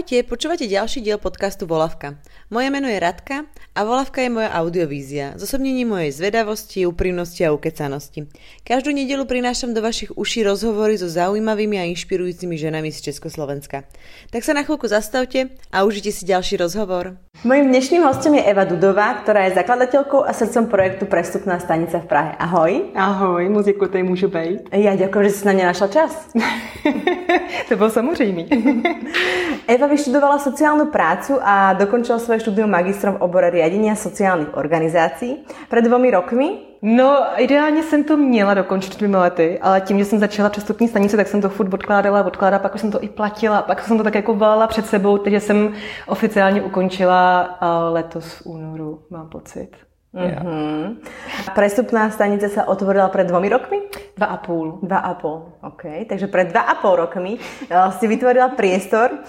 Ahojte, počúvate ďalší diel podcastu Volavka. Moje meno je Radka a Volavka je moja audiovízia, zosobnenie mojej zvedavosti, úprimnosti a ukecanosti. Každú nedelu prinášam do vašich uší rozhovory so zaujímavými a inšpirujúcimi ženami z Československa. Tak sa na chvíľku zastavte a užite si ďalší rozhovor. Mojím dnešným hostem je Eva Dudová, ktorá je zakladateľkou a srdcom projektu Prestupná stanica v Prahe. Ahoj. Ahoj, moc děkuji, tady můžu být. Ja ďakujem, že si na mě našla čas. to bylo samozřejmé. Eva vyštudovala sociálnu prácu a dokončila svoje štúdium magistrom v obore riadenia sociálnych organizácií. Před dvomi rokmi No, ideálně jsem to měla dokončit dvěma lety, ale tím, že jsem začala přestupní stanici, tak jsem to furt odkládala, odkládala, pak už jsem to i platila, pak jsem to tak jako valala před sebou, takže jsem oficiálně ukončila letos v únoru, mám pocit. Mm-hmm. Prestupná stanice sa otvorila pred dvomi rokmi? Dva a půl. Dva a půl, OK. Takže pred dva a půl rokmi eh, si vytvorila priestor,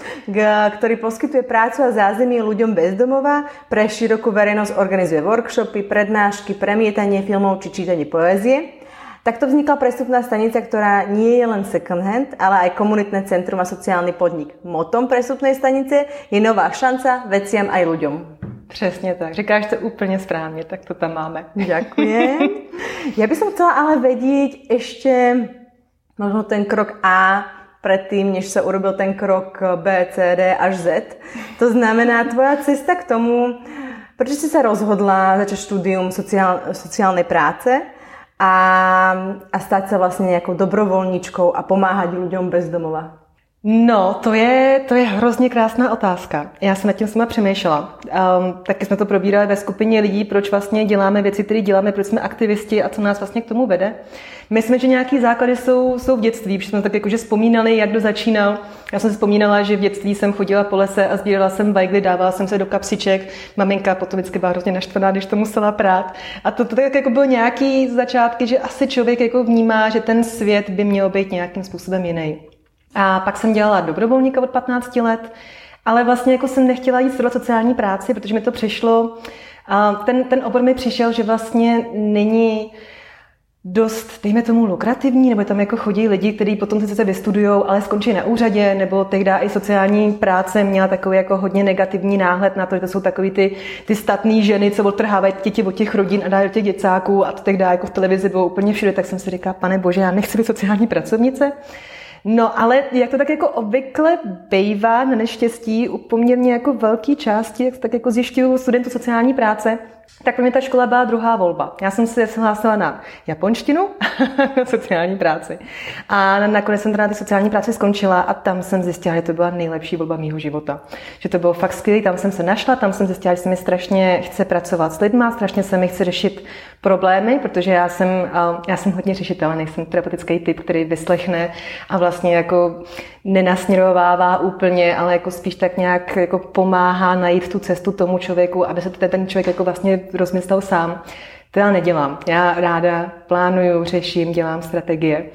ktorý poskytuje prácu a zázemie ľuďom bezdomova. Pre širokú verejnosť organizuje workshopy, prednášky, premietanie filmov či čítanie poezie. Takto vznikla prestupná stanica, ktorá nie je len second hand, ale aj komunitné centrum a sociálny podnik. Motom prestupnej stanice je nová šanca veciam aj ľuďom. Přesně tak. Říkáš to úplně správně, tak to tam máme. Ďakujem. Ja by som chcela ale vedieť ešte možno ten krok A predtým, než sa urobil ten krok B, C, D až Z. To znamená, tvoja cesta k tomu, prečo si sa rozhodla začať štúdium sociál, sociálnej práce a, a stať sa vlastne nejakou dobrovoľničkou a pomáhať ľuďom bez domova? No, to je, to je hrozně krásná otázka. Já jsem nad tím sama přemýšlela. Um, taky jsme to probírali ve skupině lidí, proč vlastně děláme věci, které děláme, proč jsme aktivisti a co nás vlastně k tomu vede. Myslím, že nějaký základy jsou, jsou v dětství, protože jsme tak jakože vzpomínali, jak to začínal. Já jsem si vzpomínala, že v dětství jsem chodila po lese a sbírala jsem bajgly, dávala jsem se do kapsiček. Maminka potom vždycky byla hrozně naštvaná, když to musela prát. A to, to tak jako bylo nějaký začátky, že asi člověk jako vnímá, že ten svět by měl být nějakým způsobem jiný. A pak jsem dělala dobrovolníka od 15 let, ale vlastně jako jsem nechtěla jít studovat sociální práci, protože mi to přišlo, a ten, ten obor mi přišel, že vlastně není dost, dejme tomu, lukrativní, nebo tam jako chodí lidi, kteří potom se sice vystudují, ale skončí na úřadě, nebo tehdy i sociální práce měla takový jako hodně negativní náhled na to, že to jsou takový ty, ty statné ženy, co odtrhávají děti od těch rodin a dají těch děcáků a to tehdy jako v televizi bylo úplně všude, tak jsem si říkala, pane bože, já nechci být sociální pracovnice. No ale jak to tak jako obvykle bývá na neštěstí u poměrně jako velké části, jak tak jako zjišťuju studentů sociální práce, tak pro mě ta škola byla druhá volba. Já jsem se hlásila na japonštinu, sociální práci. A nakonec jsem teda ty sociální práce skončila a tam jsem zjistila, že to byla nejlepší volba mého života. Že to bylo fakt skvělé, tam jsem se našla, tam jsem zjistila, že se mi strašně chce pracovat s lidmi, strašně se mi chce řešit problémy, protože já jsem, já jsem hodně řešitelný, nejsem terapeutický typ, který vyslechne a vlastně jako nenasměrovává úplně, ale jako spíš tak nějak jako pomáhá najít tu cestu tomu člověku, aby se ten člověk jako vlastně rozmyslel sám. To já nedělám. Já ráda plánuju, řeším, dělám strategie.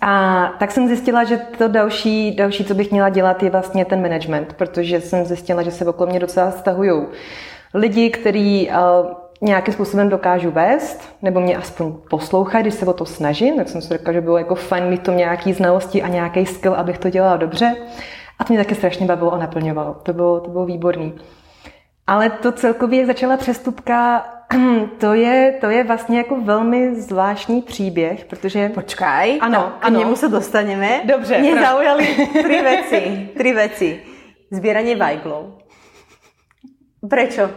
A tak jsem zjistila, že to další, další, co bych měla dělat, je vlastně ten management, protože jsem zjistila, že se okolo mě docela stahují lidi, kteří uh, nějakým způsobem dokážu vést, nebo mě aspoň poslouchají, když se o to snažím, tak jsem si řekla, že bylo jako fajn mít to nějaký znalosti a nějaký skill, abych to dělala dobře. A to mě taky strašně bavilo a naplňovalo. To bylo, to bylo výborný. Ale to celkově, jak začala přestupka, to je, to je vlastně jako velmi zvláštní příběh, protože... Počkaj, ano, k ano. němu se dostaneme. Dobře. Mě zaujaly tři věci. Tři věci. Zbieranie vajglov. Prečo?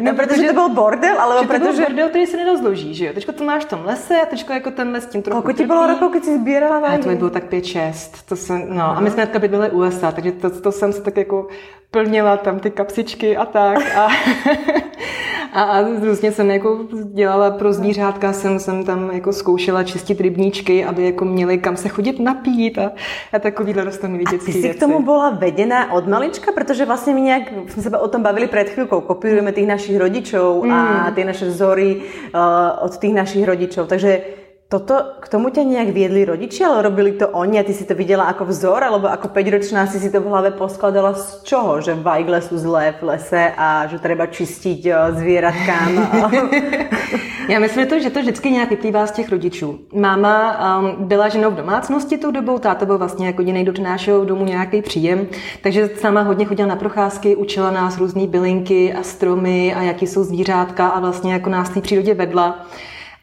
No, no protože to byl bordel, ale protože... To byl bordel, který se nerozloží, že jo? Teďko to máš v tom lese a teďko jako ten les tím trochu Kolik ti bylo rokov, když jsi sbírala vajgy? To mi bylo tak 5-6. To jsem, no, a my jsme hnedka bydleli u lesa, takže to, to jsem se tak jako plnila tam ty kapsičky a tak. A, a, a různě jsem jako dělala pro zvířátka, jsem, jsem tam jako zkoušela čistit rybníčky, aby jako měli kam se chodit napít a, a takovýhle rostomilý dětský A ty jsi k tomu byla vedená od malička? Protože vlastně my nějak, jsme se o tom bavili před chvíľkou, kopírujeme těch našich rodičů mm. a ty naše vzory uh, od těch našich rodičů. Takže toto, k tomu ťa nejak viedli rodiči, ale robili to oni a ty si to videla ako vzor, alebo ako 5-ročná si si to v hlave poskladala z čoho? Že vajgle sú zlé v lese a že treba čistiť zvieratkám? Já myslím, že to, že to vždycky nějak vyplývá z těch rodičů. Máma um, byla ženou v domácnosti tou dobou, táta byl vlastně jako jediný, kdo přinášel domů nějaký příjem, takže sama hodně chodila na procházky, učila nás různé bylinky a stromy a jaký jsou zvířátka a vlastně jako nás v té přírodě vedla.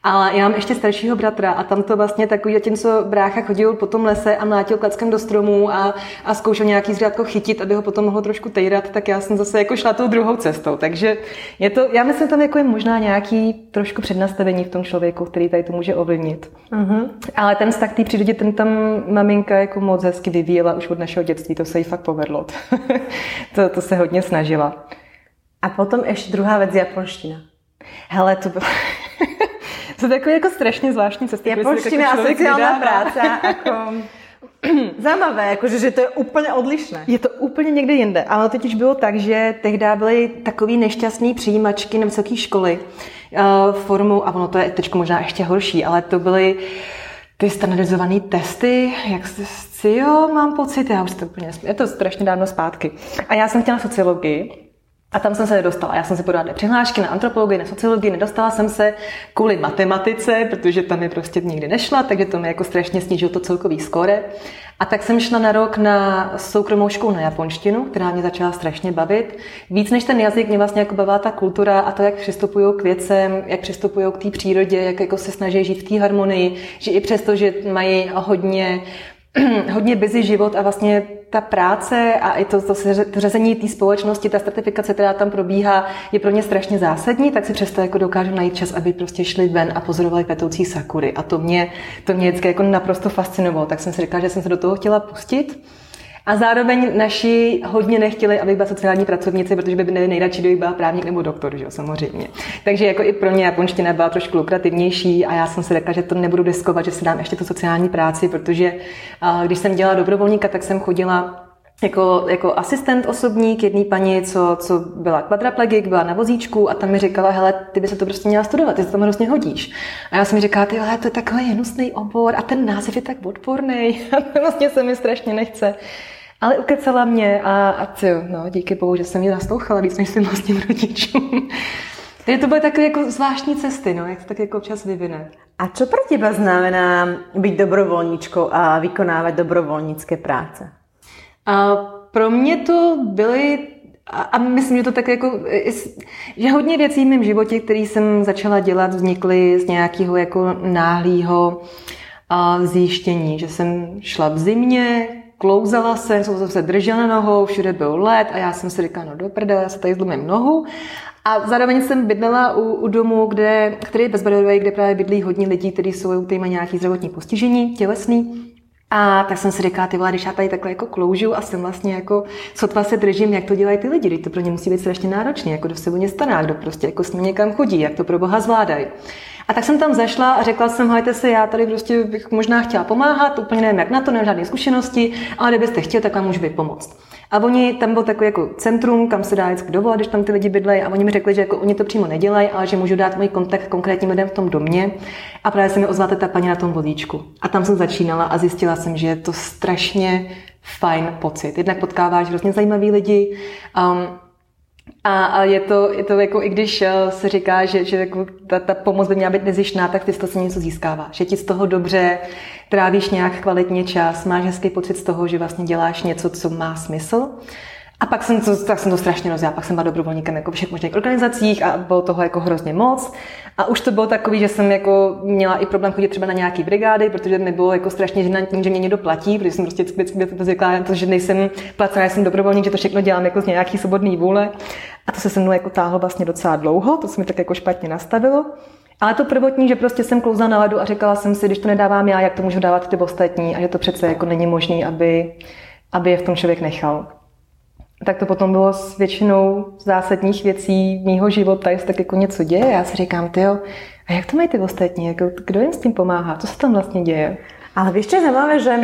Ale já mám ještě staršího bratra a tam to vlastně takový, zatímco brácha chodil po tom lese a mlátil klackem do stromů a, a zkoušel nějaký zřádko chytit, aby ho potom mohlo trošku tejrat, tak já jsem zase jako šla tou druhou cestou. Takže je to, já myslím, tam jako je možná nějaký trošku přednastavení v tom člověku, který tady to může ovlivnit. Uh-huh. Ale ten vztah té přírodě, ten tam maminka jako moc hezky vyvíjela už od našeho dětství, to se jí fakt povedlo. to, to se hodně snažila. A potom ještě druhá věc, japonština. Hele, to bylo... To takové jako strašně zvláštní cesty. Japonština a sociální práce. Jako... Zajímavé, jakože, že to je úplně odlišné. Je to úplně někde jinde, ale teď už bylo tak, že tehdy byly takový nešťastný přijímačky na vysoké školy uh, formou, a ono to je teď možná ještě horší, ale to byly ty standardizované testy, jak si, jo, mám pocit, já už to úplně, je to strašně dávno zpátky. A já jsem chtěla sociologii, a tam jsem se nedostala. Já jsem si podala přihlášky na antropologii, na sociologii, nedostala jsem se kvůli matematice, protože tam mi prostě nikdy nešla, takže to mi jako strašně snížilo to celkový skóre. A tak jsem šla na rok na soukromou školu na japonštinu, která mě začala strašně bavit. Víc než ten jazyk mě vlastně jako bavila ta kultura a to, jak přistupují k věcem, jak přistupují k té přírodě, jak jako se snaží žít v té harmonii, že i přesto, že mají hodně hodně busy život a vlastně ta práce a i to, to, řazení té společnosti, ta stratifikace, která tam probíhá, je pro ně strašně zásadní, tak si přesto jako dokážu najít čas, aby prostě šli ven a pozorovali kvetoucí sakury. A to mě, to mě vždycky jako naprosto fascinovalo. Tak jsem si říkala, že jsem se do toho chtěla pustit. A zároveň naši hodně nechtěli, abych byla sociální pracovnice, protože by nejradši, kdyby byla právník nebo doktor, že jo, samozřejmě. Takže jako i pro mě japonština byla trošku lukrativnější a já jsem si řekla, že to nebudu riskovat, že si dám ještě tu sociální práci, protože když jsem dělala dobrovolníka, tak jsem chodila jako, jako asistent osobní k jedné paní, co, co byla quadraplegik, byla na vozíčku a tam mi říkala, hele, ty by se to prostě měla studovat, ty se tam hrozně hodíš. A já jsem mi říkala, ty hele, to je takový hnusný obor a ten název je tak odporný vlastně se mi strašně nechce. Ale ukecala mě a, a tyjo, no, díky bohu, že jsem ji naslouchala víc než svým vlastním rodičům. Takže to byly takové jako zvláštní cesty, no, jak to tak jako občas vyvine. A co pro těba znamená být dobrovolničkou a vykonávat dobrovolnické práce? A pro mě to byly a, myslím, že to tak jako, že hodně věcí v mém životě, které jsem začala dělat, vznikly z nějakého jako náhlého zjištění, že jsem šla v zimě, klouzala se, jsem se držela nohou, všude byl led a já jsem si říkala, no do prdele, já se tady zlomím nohu. A zároveň jsem bydlela u, u domu, kde, který je bezbariérový, kde právě bydlí hodně lidí, kteří jsou, tady mají nějaký zdravotní postižení, tělesný. A tak jsem si říkala, ty vole, když já tady takhle jako kloužu a jsem vlastně jako, sotva se držím, jak to dělají ty lidi, to pro ně musí být strašně náročné, jako kdo se o ně stará, kdo prostě jako s ním někam chodí, jak to pro boha zvládají. A tak jsem tam zašla a řekla jsem, hejte se, já tady prostě bych možná chtěla pomáhat, úplně nevím jak na to, nemám žádné zkušenosti, ale kdybyste chtěli, tak vám můžu být pomoct. A oni, tam byl takový jako centrum, kam se dá vždycky dovolat, když tam ty lidi bydlejí, a oni mi řekli, že jako oni to přímo nedělají, ale že můžu dát můj kontakt konkrétním lidem v tom domě. A právě se mi ozvala ta paní na tom vozíčku. A tam jsem začínala a zjistila jsem, že je to strašně fajn pocit. Jednak potkáváš hrozně zajímavý lidi, um, a, a je, to, je to jako, i když eh, se říká, že, že jako ta, ta pomoc by měla být nezištná, tak ty z toho něco získáváš. Že ti z toho dobře, trávíš nějak kvalitně čas, máš hezký pocit z toho, že vlastně děláš něco, co má smysl. A pak jsem to, tak jsem to strašně rozjela, pak jsem byla dobrovolníkem jako všech možných organizacích a bylo toho jako hrozně moc. A už to bylo takový, že jsem jako měla i problém chodit třeba na nějaký brigády, protože mi bylo jako strašně ženantní, že mě někdo platí, protože jsem prostě vždycky to řekla, že nejsem placená, jsem dobrovolník, že to všechno dělám jako z nějaký svobodný vůle. A to se se mnou jako táhlo vlastně docela dlouho, to se mi tak jako špatně nastavilo. Ale to prvotní, že prostě jsem klouzla na ledu a říkala jsem si, když to nedávám já, jak to můžu dávat ty ostatní a že to přece jako není možné, aby, aby je v tom člověk nechal tak to potom bylo s většinou zásadních věcí mýho života, jestli tak jako něco děje. Já si říkám, ty a jak to mají ty ostatní? Jako, kdo jim s tím pomáhá? Co se tam vlastně děje? Ale víš, čo je zajímavé, že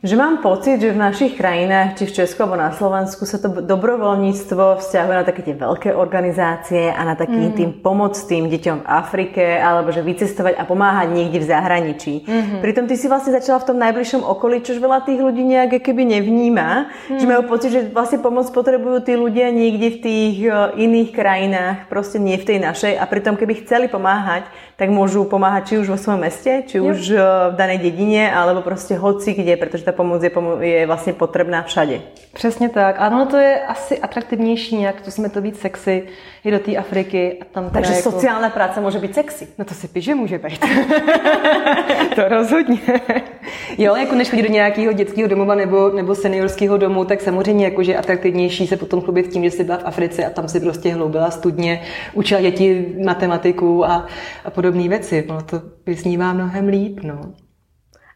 že mám pocit, že v našich krajinách, či v Česku alebo na Slovensku, sa to dobrovoľníctvo vzťahuje na také tie veľké organizácie a na taký mm. tým pomoc tým deťom v Afrike, alebo že vycestovať a pomáhať niekde v zahraničí. Mm-hmm. Pritom ty si vlastne začala v tom najbližšom okolí, čož veľa tých ľudí nejak keby nevníma, mm. že majú pocit, že vlastne pomoc potrebujú tí ľudia niekde v tých iných krajinách, proste nie v tej našej a pritom keby chceli pomáhať, tak môžu pomáhať či už vo svojom meste, či už jo. v danej dedine, alebo prostě hoci kde, protože ta pomoc je, je vlastně potřebná všade. Přesně tak. A ono to je asi atraktivnější nějak, to jsme to být sexy, i do té Afriky. A tam Takže jako... sociální práce může být sexy. No to si píš, že může být. to rozhodně. Jo, jako než chodit do nějakého dětského domova nebo, nebo seniorského domu, tak samozřejmě jakože atraktivnější se potom chlubit tím, že jsi byla v Africe a tam si prostě hloubila studně, učila děti matematiku a, a podobné věci. No to vysnívá mnohem líp. No.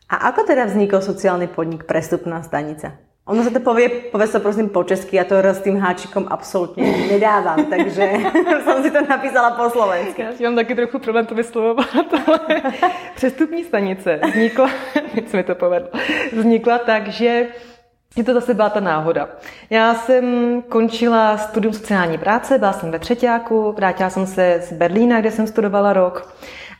A ako teda vznikl sociální podnik Prestupná stanice? Ono se to povie, povedz to prosím po česky, já to s tím háčikom absolutně nedávám, takže jsem si to napísala po slovensky. Já mám taky trochu problém to vyslovovat, ale přestupní stanice vznikla, teď se mi to povedlo, vznikla tak, že je to zase byla ta náhoda. Já jsem končila studium sociální práce, byla jsem ve třetíku, vrátila jsem se z Berlína, kde jsem studovala rok.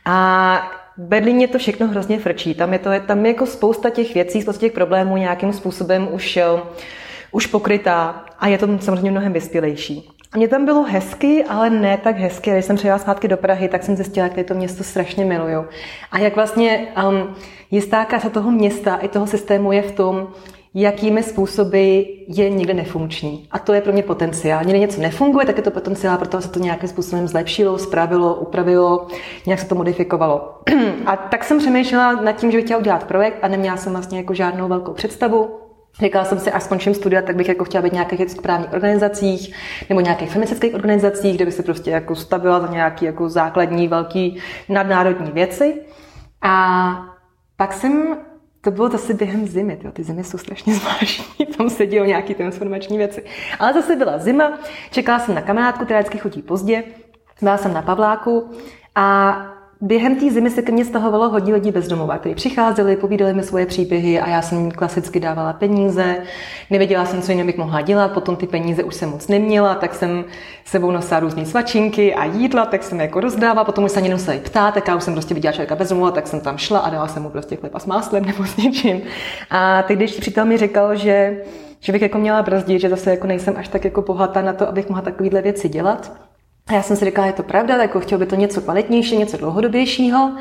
A Berlíně to všechno hrozně frčí. Tam je, to, tam je jako spousta těch věcí, spousta těch problémů nějakým způsobem už, eh, už pokrytá a je to samozřejmě mnohem vyspělejší. Mě tam bylo hezky, ale ne tak hezky. Když jsem přijela zpátky do Prahy, tak jsem zjistila, jak to město strašně miluju. A jak vlastně um, jistá krása toho města i toho systému je v tom, jakými způsoby je někde nefunkční. A to je pro mě potenciál. Někde něco nefunguje, tak je to potenciál, protože se to nějakým způsobem zlepšilo, spravilo, upravilo, nějak se to modifikovalo. A tak jsem přemýšlela nad tím, že bych chtěla udělat projekt a neměla jsem vlastně jako žádnou velkou představu. Říkala jsem si, až skončím studia, tak bych jako chtěla být v nějakých správních organizacích nebo nějakých feministických organizacích, kde bych se prostě jako stavila za nějaké jako základní, velký nadnárodní věci. A pak jsem to bylo zase během zimy, tyjo. ty zimy jsou strašně zvláštní, tam se dějou nějaké transformační věci. Ale zase byla zima, čekala jsem na kamarádku, která vždycky chodí pozdě, byla jsem na Pavláku a Během té zimy se ke mně stahovalo hodně lidí bezdomova, kteří přicházeli, povídali mi svoje příběhy a já jsem klasicky dávala peníze. Nevěděla jsem, co jiného bych mohla dělat, potom ty peníze už jsem moc neměla, tak jsem sebou nosila různé svačinky a jídla, tak jsem jako rozdávala, potom už se ani nemuseli ptát, tak já už jsem prostě viděla člověka bezdomova, tak jsem tam šla a dala jsem mu prostě chleba s máslem nebo s něčím. A teď, když přítel mi říkal, že že bych jako měla brzdit, že zase jako nejsem až tak jako bohatá na to, abych mohla takovéhle věci dělat, a já jsem si říkala, je to pravda, jako chtěl by to něco kvalitnější, něco dlouhodobějšího.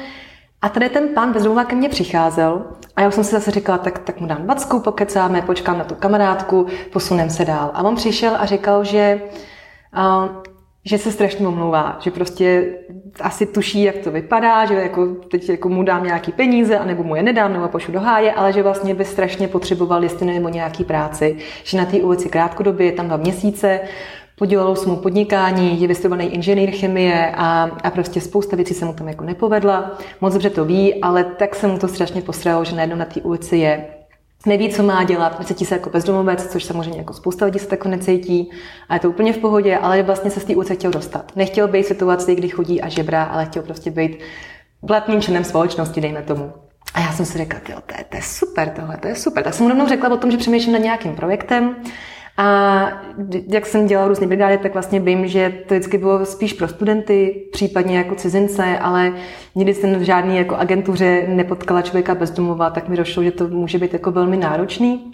A tady ten pán bezdomova ke mně přicházel a já jsem si zase říkala, tak, tak mu dám backu, pokecáme, počkám na tu kamarádku, posunem se dál. A on přišel a říkal, že, uh, že se strašně omlouvá, že prostě asi tuší, jak to vypadá, že jako teď jako mu dám nějaký peníze, anebo mu je nedám, nebo pošlu do háje, ale že vlastně by strašně potřeboval, jestli nebo nějaký práci, že na té ulici krátkodobě, tam dva měsíce, Podělalo se mu podnikání, je vystudovaný inženýr chemie a, a prostě spousta věcí se mu tam jako nepovedla. Moc dobře to ví, ale tak se mu to strašně posralo, že najednou na té ulici je neví, co má dělat, cítí se jako bezdomovec, což samozřejmě jako spousta lidí se tako necítí a je to úplně v pohodě, ale vlastně se z té ulice chtěl dostat. Nechtěl být situaci, kdy chodí a žebrá, ale chtěl prostě být platným členem společnosti, dejme tomu. A já jsem si řekla, to je, to je super tohle, to je super. Tak jsem mu rovnou řekla o tom, že přemýšlím nad nějakým projektem, a jak jsem dělala různé brigády, tak vlastně vím, že to vždycky bylo spíš pro studenty, případně jako cizince, ale nikdy jsem v žádné jako agentuře nepotkala člověka bezdomova, tak mi došlo, že to může být jako velmi náročný.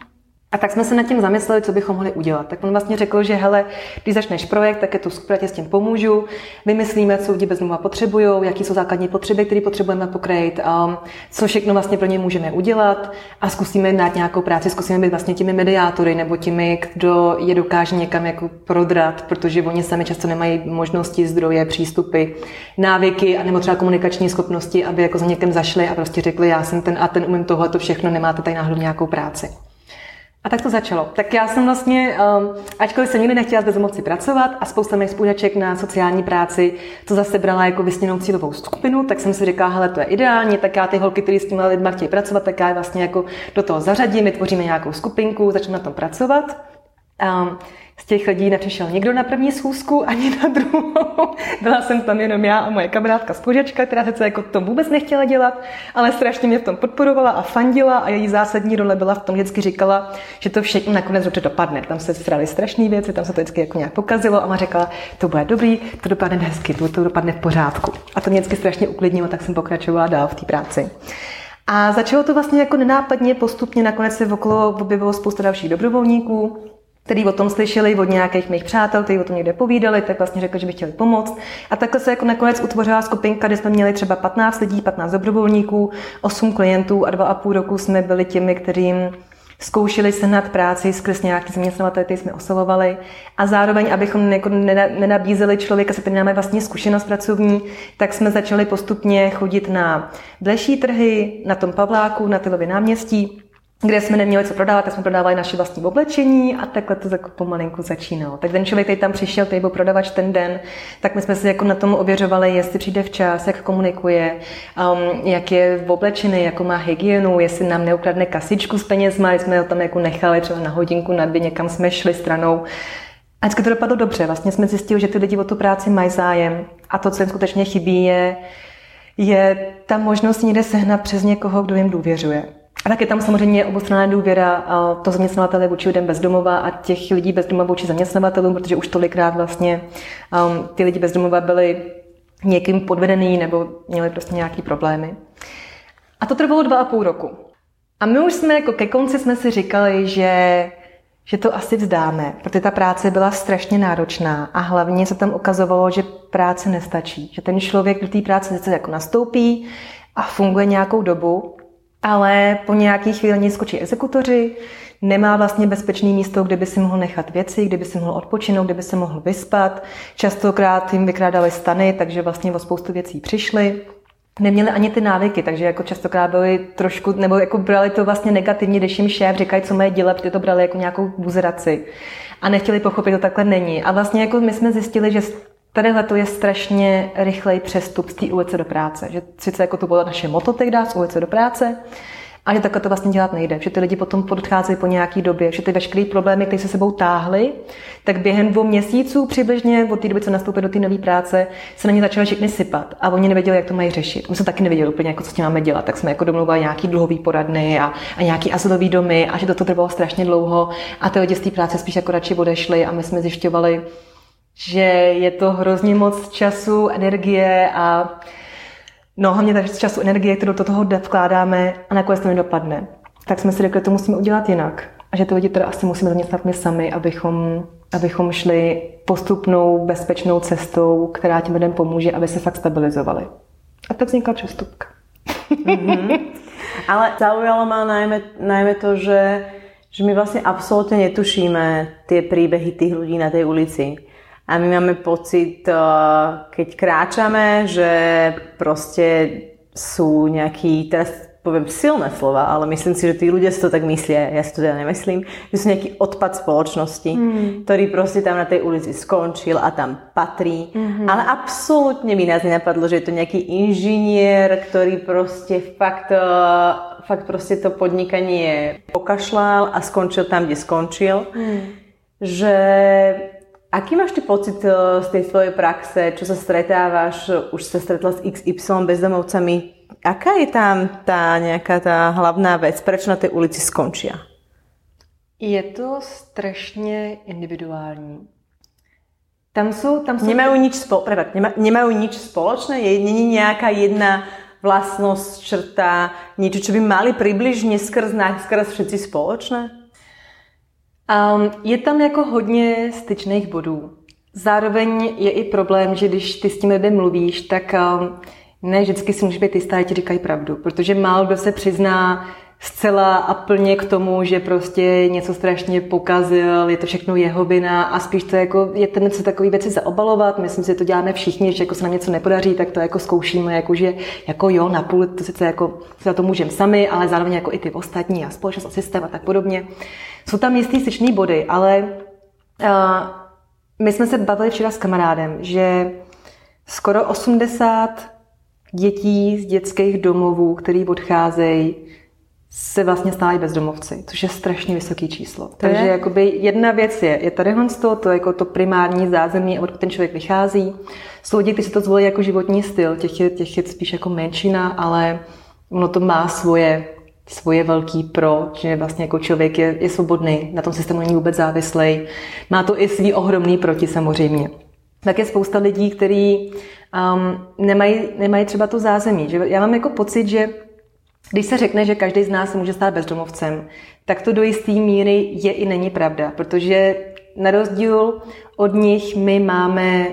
A tak jsme se nad tím zamysleli, co bychom mohli udělat. Tak on vlastně řekl, že hele, když začneš projekt, tak je to super, tě s tím pomůžu. Vymyslíme, co lidi bezdomova potřebují, jaký jsou základní potřeby, které potřebujeme pokrýt, um, co všechno vlastně pro ně můžeme udělat a zkusíme dát nějakou práci, zkusíme být vlastně těmi mediátory nebo těmi, kdo je dokáže někam jako prodrat, protože oni sami často nemají možnosti, zdroje, přístupy, návyky a nebo třeba komunikační schopnosti, aby jako za někým zašli a prostě řekli, já jsem ten a ten umím tohle, to všechno, nemáte tady náhodou nějakou práci. A tak to začalo. Tak já jsem vlastně, um, ačkoliv jsem nikdy nechtěla s bezdomovci pracovat a spousta mých spolužaček na sociální práci to zase brala jako vysněnou cílovou skupinu, tak jsem si říkala, hele, to je ideální, tak já ty holky, které s těmi lidmi chtějí pracovat, tak já je vlastně jako do toho zařadím, vytvoříme nějakou skupinku, začneme na tom pracovat. Um, z těch lidí nepřišel nikdo na první schůzku ani na druhou. Byla jsem tam jenom já a moje kamarádka spolužačka, která se jako to vůbec nechtěla dělat, ale strašně mě v tom podporovala a fandila a její zásadní role byla v tom, vždycky říkala, že to všechno nakonec dobře dopadne. Tam se strali strašné věci, tam se to vždycky jako nějak pokazilo a má řekla, to bude dobrý, to dopadne hezky, to, to dopadne v pořádku. A to mě vždycky strašně uklidnilo, tak jsem pokračovala dál v té práci. A začalo to vlastně jako nenápadně, postupně nakonec se okolo objevilo spousta dalších dobrovolníků, který o tom slyšeli od nějakých mých přátel, kteří o tom někde povídali, tak vlastně řekli, že by chtěli pomoct. A takhle se jako nakonec utvořila skupinka, kde jsme měli třeba 15 lidí, 15 dobrovolníků, 8 klientů a dva a půl roku jsme byli těmi, kterým zkoušeli se nad práci skrz nějaký zaměstnavatel, který jsme oslovovali a zároveň, abychom jako nenabízeli člověka, se který máme vlastně zkušenost pracovní, tak jsme začali postupně chodit na bleší trhy, na tom Pavláku, na Tylově náměstí, kde jsme neměli co prodávat, tak jsme prodávali naše vlastní oblečení a takhle to jako pomalinku začínalo. Tak ten člověk, který tam přišel, který byl prodavač ten den, tak my jsme si jako na tom ověřovali, jestli přijde včas, jak komunikuje, um, jak je oblečený, jako má hygienu, jestli nám neukradne kasičku s penězma, jsme ho tam jako nechali třeba na hodinku, na dvě, někam jsme šli stranou. A vždycky to dopadlo dobře. Vlastně jsme zjistili, že ty lidi o tu práci mají zájem a to, co jim skutečně chybí, je, je ta možnost někde sehnat přes někoho, kdo jim důvěřuje. Tak je tam samozřejmě obostranná důvěra to zaměstnavatele vůči lidem bezdomova a těch lidí bezdomova vůči zaměstnavatelům, protože už tolikrát vlastně um, ty lidi bezdomova byli někým podvedený nebo měli prostě nějaký problémy. A to trvalo dva a půl roku. A my už jsme jako ke konci jsme si říkali, že, že to asi vzdáme, protože ta práce byla strašně náročná a hlavně se tam ukazovalo, že práce nestačí. Že ten člověk do té práce sice jako nastoupí a funguje nějakou dobu, ale po nějaký chvíli skočí exekutoři, nemá vlastně bezpečné místo, kde by si mohl nechat věci, kde by si mohl odpočinout, kde by se mohl vyspat. Častokrát jim vykrádali stany, takže vlastně o spoustu věcí přišli. Neměli ani ty návyky, takže jako častokrát byli trošku, nebo jako brali to vlastně negativně, když jim šéf říkají, co mají dělat, protože to brali jako nějakou buzeraci a nechtěli pochopit, to takhle není. A vlastně jako my jsme zjistili, že Tadyhle to je strašně rychlej přestup z té ulice do práce. Že sice jako to bylo naše moto tehdy, z ulice do práce, a že takhle to vlastně dělat nejde. Že ty lidi potom podcházejí po nějaké době, že ty veškeré problémy, které se sebou táhly, tak během dvou měsíců přibližně od té doby, co nastoupili do té nové práce, se na ně začaly všechny sypat a oni nevěděli, jak to mají řešit. My jsme taky nevěděli úplně, jako, co s tím máme dělat, tak jsme jako domluvali nějaký dluhový poradny a, a nějaký azylový domy a že to trvalo strašně dlouho a ty lidi z té práce spíš jako radši odešli a my jsme zjišťovali, že je to hrozně moc času, energie a no hlavně tak času, energie, kterou do toho vkládáme a nakonec to nedopadne. Tak jsme si řekli, že to musíme udělat jinak. A že to lidi teda asi musíme zaměstnat my sami, abychom, abychom šli postupnou, bezpečnou cestou, která těm lidem pomůže, aby se fakt stabilizovali. A tak vznikla přestupka. Mm-hmm. Ale zaujalo ma najmä, najmä to, že, že my vlastne absolútne netušíme tie príbehy tých ľudí na tej ulici a my máme pocit, eh, keď kráčame, že proste sú nejakí, teraz poviem silné slova, ale myslím si, že tí ľudia si to tak myslia, ja si to teda nemyslím, že sú nejaký odpad spoločnosti, mm. ktorý proste tam na tej ulici skončil a tam patrí. Mm-hmm. Ale absolútne mi nás nenapadlo, že je to nejaký inžinier, ktorý proste fakt, eh, fakt proste to podnikanie pokašľal a skončil tam, kde skončil. Mm. Že Aký máš ty pocit eh, z tej svojej praxe, čo sa stretávaš, už sa stretla s XY bezdomovcami, aká je tam tá nejaká tá hlavná vec, prečo na tej ulici skončia? Je to strašně individuální. Tam jsou, tam jsou... Nemajú nič, spo... Prepad, nema, nemajú nič spoločné? Je, není nějaká jedna vlastnosť, črta, niečo, čo by mali približne skrz, skrz všetci spoločné? Um, je tam jako hodně styčných bodů. Zároveň je i problém, že když ty s tím lidem mluvíš, tak um, ne vždycky si můžeš být jistá, ti říkají pravdu, protože málo kdo se přizná zcela a plně k tomu, že prostě něco strašně pokazil, je to všechno jeho vina a spíš to jako je tendence takový věci zaobalovat. Myslím si, že to děláme všichni, že jako se nám něco nepodaří, tak to jako zkoušíme, jako že jako jo, na půl, to sice jako za to můžeme sami, ale zároveň jako i ty ostatní a společnost a systém a tak podobně. Jsou tam jistý styčný body, ale uh, my jsme se bavili včera s kamarádem, že skoro 80 dětí z dětských domovů, který odcházejí, se vlastně stávají bezdomovci, což je strašně vysoký číslo. To Takže je? jakoby jedna věc je, je tady to, to jako to primární zázemí, odkud ten člověk vychází. Jsou lidi, kteří si to zvolí jako životní styl, těch je, těch je spíš jako menšina, ale ono to má svoje, svoje velký pro, že vlastně jako člověk je, je svobodný, na tom systému není vůbec závislý. Má to i svý ohromný proti samozřejmě. Tak je spousta lidí, kteří um, nemají, nemají třeba to zázemí. Že já mám jako pocit, že když se řekne, že každý z nás se může stát bezdomovcem, tak to do jisté míry je i není pravda, protože na rozdíl od nich my máme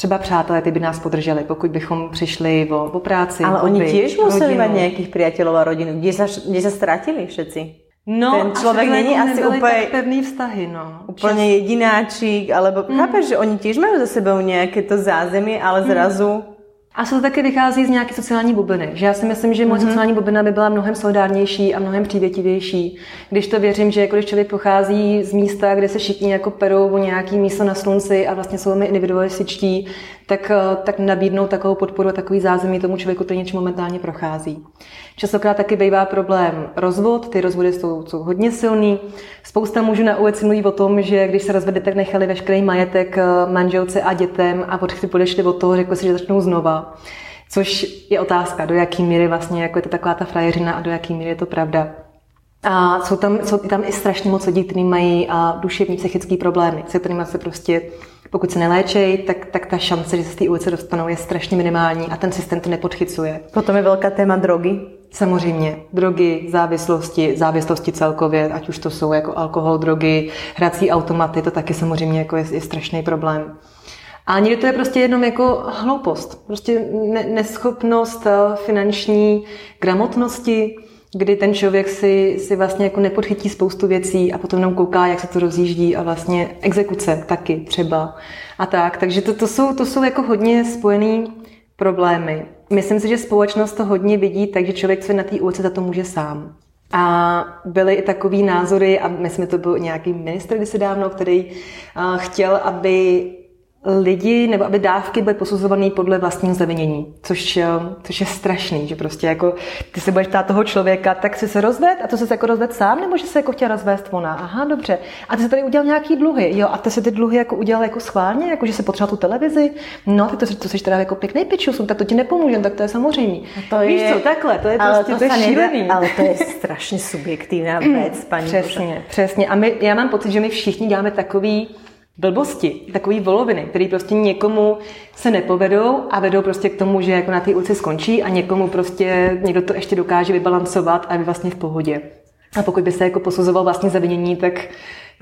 třeba přátelé, ty by nás podrželi, pokud bychom přišli o, o práci. Ale oni těž museli mít nějakých přátelů a rodinu. Kde se, kde se ztratili všetci? No, ten člověk není asi úplně pevný vztahy, no. Úplně Čas... jedináčik, alebo mm. chápeš, že oni těž mají za sebou nějaké to zázemí, ale mhm. zrazu mm. A se to taky vychází z nějaké sociální bubliny. Že já si myslím, že moje mm-hmm. sociální bublina by byla mnohem solidárnější a mnohem přívětivější. Když to věřím, že jako když člověk pochází z místa, kde se všichni jako perou o nějaký místo na slunci a vlastně jsou mi individualističtí, tak, eh, tak nabídnou takovou podporu a takový zázemí tomu člověku, který něčím momentálně prochází. Častokrát taky bývá problém rozvod, ty rozvody jsou, jsou hodně silný. Spousta mužů na ulici mluví o tom, že když se rozvedli, tak nechali veškerý majetek eh, manželce a dětem a od podešli od toho, řekli si, že začnou znova. Což je otázka, do jaký míry vlastně jako je to taková ta frajeřina a do jaký míry je to pravda. A jsou tam, jsou tam i strašně moc lidí, kteří mají a duševní psychické problémy, se kterými se prostě, pokud se neléčejí, tak, tak ta šance, že se z té ulice dostanou, je strašně minimální a ten systém to nepodchycuje. Potom je velká téma drogy. Samozřejmě, drogy, závislosti, závislosti celkově, ať už to jsou jako alkohol, drogy, hrací automaty, to taky samozřejmě jako je, je strašný problém. A někdy to je prostě jenom jako hloupost, prostě ne, neschopnost eh, finanční gramotnosti, kdy ten člověk si, si vlastně jako nepodchytí spoustu věcí a potom jenom kouká, jak se to rozjíždí a vlastně exekuce taky třeba a tak. Takže to, to, jsou, to jsou jako hodně spojený problémy. Myslím si, že společnost to hodně vidí, takže člověk se na té ulici za to může sám. A byly i takový názory, a myslím, že to byl nějaký ministr kdysi dávno, který chtěl, aby lidi nebo aby dávky byly posuzované podle vlastního zavinění, což, eh, což je strašný, že prostě jako ty se budeš ptát toho člověka, tak si se rozved a to se jako rozved sám, nebo že se jako chtěl rozvést ona? Aha, dobře. A ty se tady udělal nějaký dluhy, jo, a ty se ty dluhy jako udělal jako schválně, jako že se potřeboval tu televizi, no, ty to, to jsi teda jako pěkný pičus, tak to ti nepomůže, tak to je samozřejmě. To Víš je, co, takhle, to je prostě, to, to je šílený. Ale to je strašně subjektivní věc, paní. Přesně, přesně. A my, já mám pocit, že my všichni děláme takový blbosti, takový voloviny, který prostě někomu se nepovedou a vedou prostě k tomu, že jako na té ulici skončí a někomu prostě někdo to ještě dokáže vybalancovat a je vlastně v pohodě. A pokud by se jako posuzoval vlastně zavinění, tak,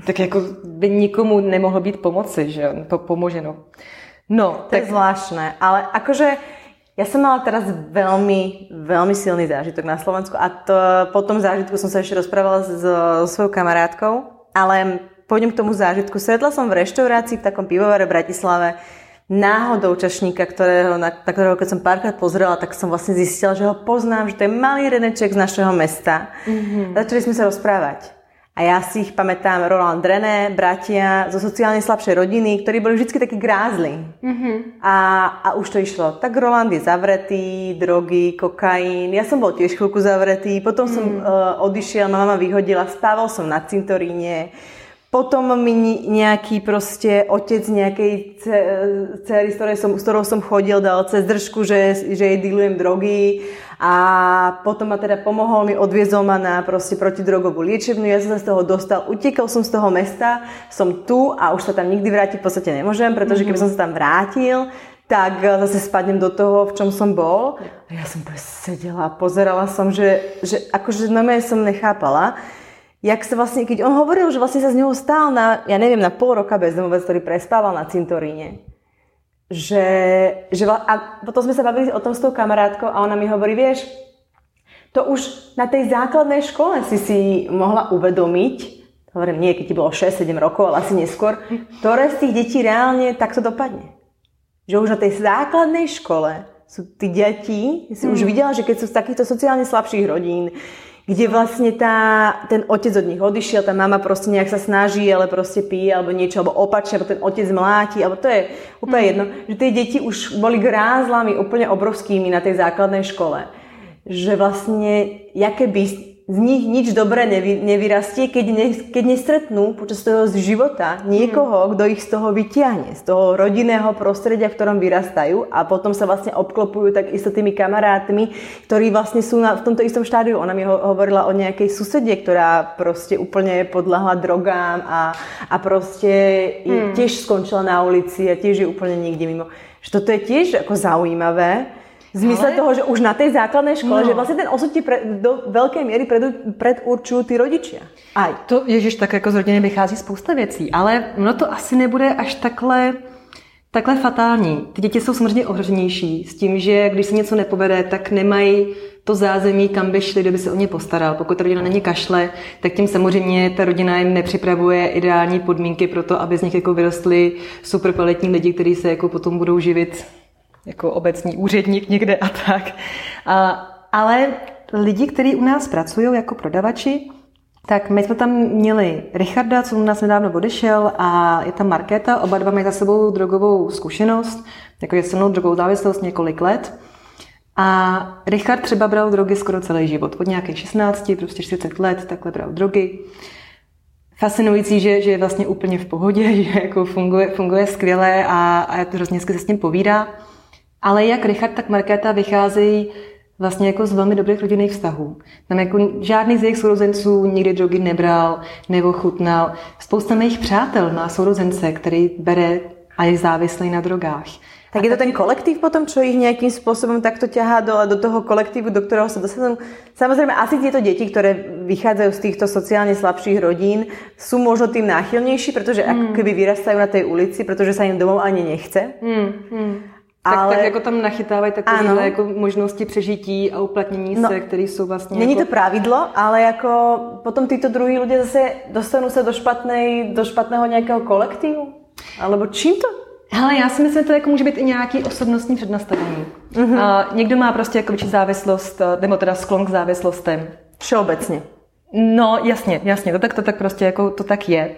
tak jako by nikomu nemohlo být pomoci, že po, pomoženo. No, to tak... je zvláštné, ale akože ja som mala teraz veľmi, veľmi silný zážitok na Slovensku a to, po tom zážitku som sa ešte rozprávala s, so svojou kamarátkou, ale pôjdem k tomu zážitku. Sedla som v reštaurácii v takom pivovare v Bratislave, náhodou čašníka, ktorého, na, na ktorého keď som párkrát pozrela, tak som vlastne zistila, že ho poznám, že to je malý Reneček z našeho mesta. Mm-hmm. Začali sme sa rozprávať. A ja si ich pamätám, Roland René, bratia zo sociálne slabšej rodiny, ktorí boli vždy takí grázli. Mm-hmm. A, a už to išlo. Tak Roland je zavretý, drogy, kokain. Ja som bol tiež chvíľku zavretý, potom mm. som uh, odišiel, mama ma vyhodila, spával som na cintoríne Potom mi nejaký proste otec nejakej dcery, s, som, s ktorou som chodil, dal cez držku, že, že jej dealujem drogy a potom ma teda pomohol mi, odviezol ma na proste protidrogovú liečebnú, ja som sa z toho dostal, utekal som z toho mesta, som tu a už sa tam nikdy vrátiť v podstate nemôžem, pretože keby mhm. som sa tam vrátil, tak zase spadnem do toho, v čom som bol. A ja som to sedela pozerala som, že, že akože na som nechápala, jak sa vlastne, keď on hovoril, že vlastne sa z neho stál na, ja neviem, na pol roka bezdomovec, ktorý prespával na cintoríne. Že, že, a potom sme sa bavili o tom s tou kamarátkou a ona mi hovorí, vieš, to už na tej základnej škole si si mohla uvedomiť, hovorím, nie, keď ti bolo 6-7 rokov, ale asi neskôr, ktoré z tých detí reálne takto dopadne. Že už na tej základnej škole sú tí deti, si mm. už videla, že keď sú z takýchto sociálne slabších rodín, kde vlastne tá, ten otec od nich odišiel, tá mama proste nejak sa snaží, ale proste pije, alebo niečo, alebo opačne, alebo ten otec mláti, alebo to je úplne mm. jedno, že tie deti už boli grázlami úplne obrovskými na tej základnej škole. Že vlastne, jaké by z nich nič dobré nevy, nevyrastie, keď, ne, keď nestretnú počas toho života niekoho, kto ich z toho vytiahne, z toho rodinného prostredia, v ktorom vyrastajú a potom sa vlastne obklopujú takisto tými kamarátmi, ktorí vlastne sú na, v tomto istom štádiu. Ona mi ho, hovorila o nejakej susede, ktorá proste úplne podľahla drogám a, a proste hmm. tiež skončila na ulici a tiež je úplne nikde mimo. Že toto je tiež ako zaujímavé, v zmysle Ale... toho, že už na tej základnej škole, no. že vlastně ten osud ti pre, do velké míry pred, predurčují ty rodiče. A to, ježiš, tak jako z rodiny vychází spousta věcí, ale ono to asi nebude až takhle takhle fatální. Ty děti jsou samozřejmě ohroženější s tím, že když se něco nepovede, tak nemají to zázemí, kam by šli, kdyby se o ně postaral. Pokud ta rodina není kašle, tak tím samozřejmě ta rodina jim nepřipravuje ideální podmínky pro to, aby z nich jako vyrostli super kvalitní lidi, kteří se jako potom budou živit jako obecní úředník někde a tak. A, ale lidi, kteří u nás pracují jako prodavači, tak my jsme tam měli Richarda, co u nás nedávno odešel, a je tam Markéta, oba dva mají za sebou drogovou zkušenost, jakože se mnou drogovou závislost několik let. A Richard třeba bral drogy skoro celý život, od nějakých 16, prostě 40 let, takhle bral drogy. Fascinující, že, že je vlastně úplně v pohodě, že jako funguje, funguje skvěle a, a hrozně se s tím povídá. Ale jak Richard, tak Markéta vycházejí vlastně jako z velmi dobrých rodinných vztahů. Tam jako žádný z jejich sourozenců nikdy drogy nebral nebo chutnal. Spousta mých přátel má sourozence, který bere a je závislý na drogách. Tak je to ten kolektív potom, čo ich nejakým spôsobom takto ťahá do, do toho kolektívu, do ktorého sa dostanú. Samozrejme, asi tieto deti, ktoré vychádzajú z týchto sociálne slabších rodín, sú možno tým náchylnejší, pretože mm. ako keby vyrastajú na tej ulici, pretože sa im domov ani nechce. Mm. Mm. Tak, ale... tak jako tam nachytávají takové jako možnosti přežití a uplatnění no, se, které jsou vlastně... Není jako... to pravidlo, ale jako potom tyto druhý lidé zase dostanou se do, špatnej, do špatného nějakého kolektivu? Alebo čím to? Hele, já si myslím, že to jako může být i nějaký osobnostní přednastavení. Mm-hmm. A někdo má prostě jako závislost, nebo teda sklon k závislostem. Všeobecně. No, jasně, jasně, to tak, to tak prostě jako, to tak je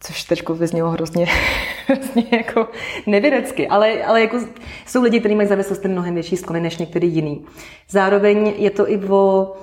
což teď vyznělo hrozně, hrozně jako nevědecky, ale, ale jako jsou lidi, kteří mají závislosti mnohem větší sklony než některý jiný. Zároveň je to i o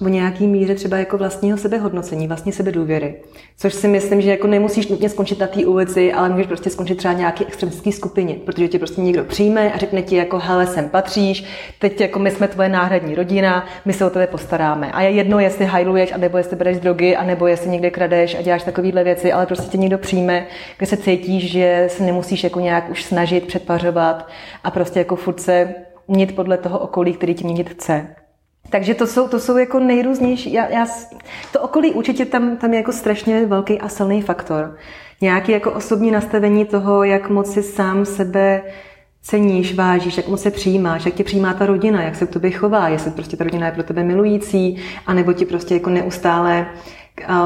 o nějaký míře třeba jako vlastního sebehodnocení, vlastně sebedůvěry. Což si myslím, že jako nemusíš nutně skončit na té ulici, ale můžeš prostě skončit třeba nějaký extremistické skupině, protože tě prostě někdo přijme a řekne ti jako hele, sem patříš, teď jako my jsme tvoje náhradní rodina, my se o tebe postaráme. A je jedno, jestli hajluješ, anebo jestli bereš drogy, anebo jestli někde kradeš a děláš takovéhle věci, ale prostě tě někdo přijme, kde se cítíš, že se nemusíš jako nějak už snažit předpařovat a prostě jako furt se mět podle toho okolí, který ti měnit chce. Takže to jsou, to jsou jako nejrůznější. Já, já, to okolí určitě tam, tam je jako strašně velký a silný faktor. Nějaký jako osobní nastavení toho, jak moc si sám sebe ceníš, vážíš, jak moc se přijímáš, jak tě přijímá ta rodina, jak se k tobě chová, jestli prostě ta rodina je pro tebe milující, anebo ti prostě jako neustále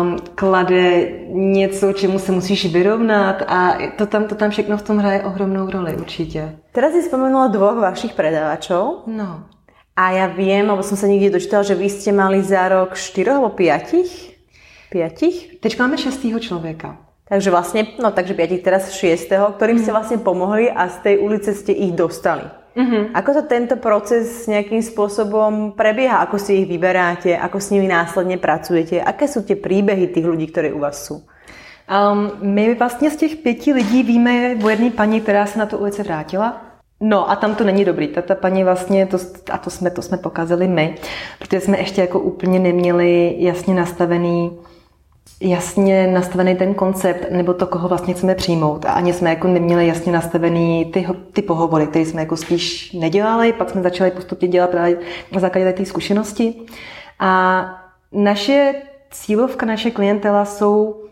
um, klade něco, čemu se musíš vyrovnat a to tam, to tam všechno v tom hraje ohromnou roli určitě. Teraz si spomenula dvoch vašich predávačov. No. A ja viem, alebo som sa niekde dočítala, že vy ste mali za rok 4 alebo 5? 5? Teď máme 6. člověka. Takže vlastne, no takže 5 teraz 6. ktorým mm. ste mhm. vlastne pomohli a z tej ulice ste ich dostali. Mm-hmm. Ako to tento proces nejakým spôsobom prebieha? Ako si ich vyberáte? Ako s nimi následne pracujete? Aké sú tie príbehy tých ľudí, které u vás sú? Um, my vlastně z těch pěti lidí víme o jedné paní, která se na tu ulici vrátila. No a tam to není dobrý. Ta, ta paní vlastně, to, a to jsme, to jsme pokazili my, protože jsme ještě jako úplně neměli jasně nastavený jasně nastavený ten koncept, nebo to, koho vlastně chceme přijmout. A ani jsme jako neměli jasně nastavený ty, ty pohovory, které jsme jako spíš nedělali, pak jsme začali postupně dělat právě na základě té zkušenosti. A naše cílovka, naše klientela jsou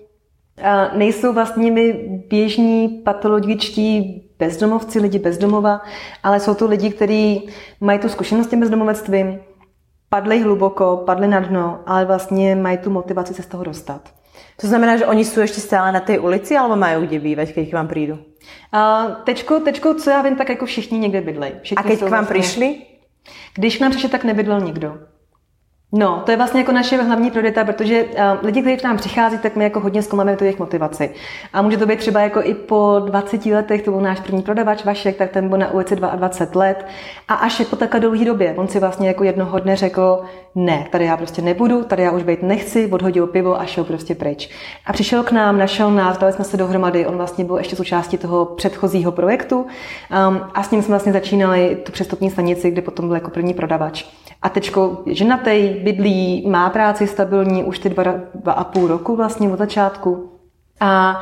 nejsou vlastně my běžní patologičtí bezdomovci, lidi bezdomova, ale jsou to lidi, kteří mají tu zkušenost s tím bezdomovectvím, padli hluboko, padli na dno, ale vlastně mají tu motivaci se z toho dostat. To znamená, že oni jsou ještě stále na té ulici, alebo mají kde bývat, když k vám přijdu? Uh, tečko, tečko, co já vím, tak jako všichni někde bydlej. A když k vám vlastně... přišli? Když k nám přišli, tak nebydlel nikdo. No, to je vlastně jako naše hlavní priorita, protože uh, lidi, kteří k nám přichází, tak my jako hodně zkoumáme tu jejich motivaci. A může to být třeba jako i po 20 letech, to byl náš první prodavač Vašek, tak ten byl na ulici 22 let. A až po takové dlouhé době, on si vlastně jako jednoho dne řekl, ne, tady já prostě nebudu, tady já už být nechci, odhodil pivo a šel prostě pryč. A přišel k nám, našel nás, dali jsme se dohromady, on vlastně byl ještě součástí toho předchozího projektu um, a s ním jsme vlastně začínali tu přestupní stanici, kde potom byl jako první prodavač. A teďko ženatý, bydlí, má práci stabilní už ty dva, dva a půl roku vlastně od začátku. A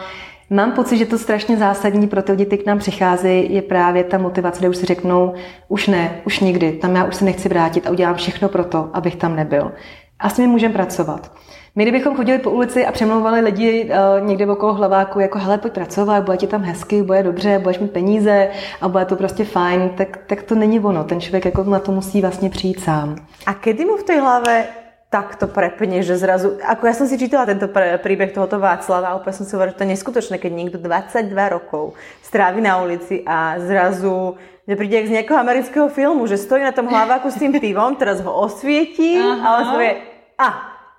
Mám pocit, že to strašně zásadní pro ty lidi, kteří k nám přicházejí, je právě ta motivace, kde už si řeknou, už ne, už nikdy, tam já už se nechci vrátit a udělám všechno pro to, abych tam nebyl. A s nimi můžeme pracovat. My, kdybychom chodili po ulici a přemlouvali lidi uh, někde okolo hlaváku, jako hele, pojď pracovat, bude ti tam hezky, bude dobře, budeš mít peníze a bude to prostě fajn, tak, tak to není ono. Ten člověk jako na to musí vlastně přijít sám. A kedy mu v té hlavě takto prepne, že zrazu, ako ja som si čítala tento príbeh tohoto Václava a úplne som si hovorila, že to je neskutočné, keď niekto 22 rokov strávi na ulici a zrazu že príde z nejakého amerického filmu, že stojí na tom hlaváku s tým pivom, teraz ho osvietí Aha. a on si povie, a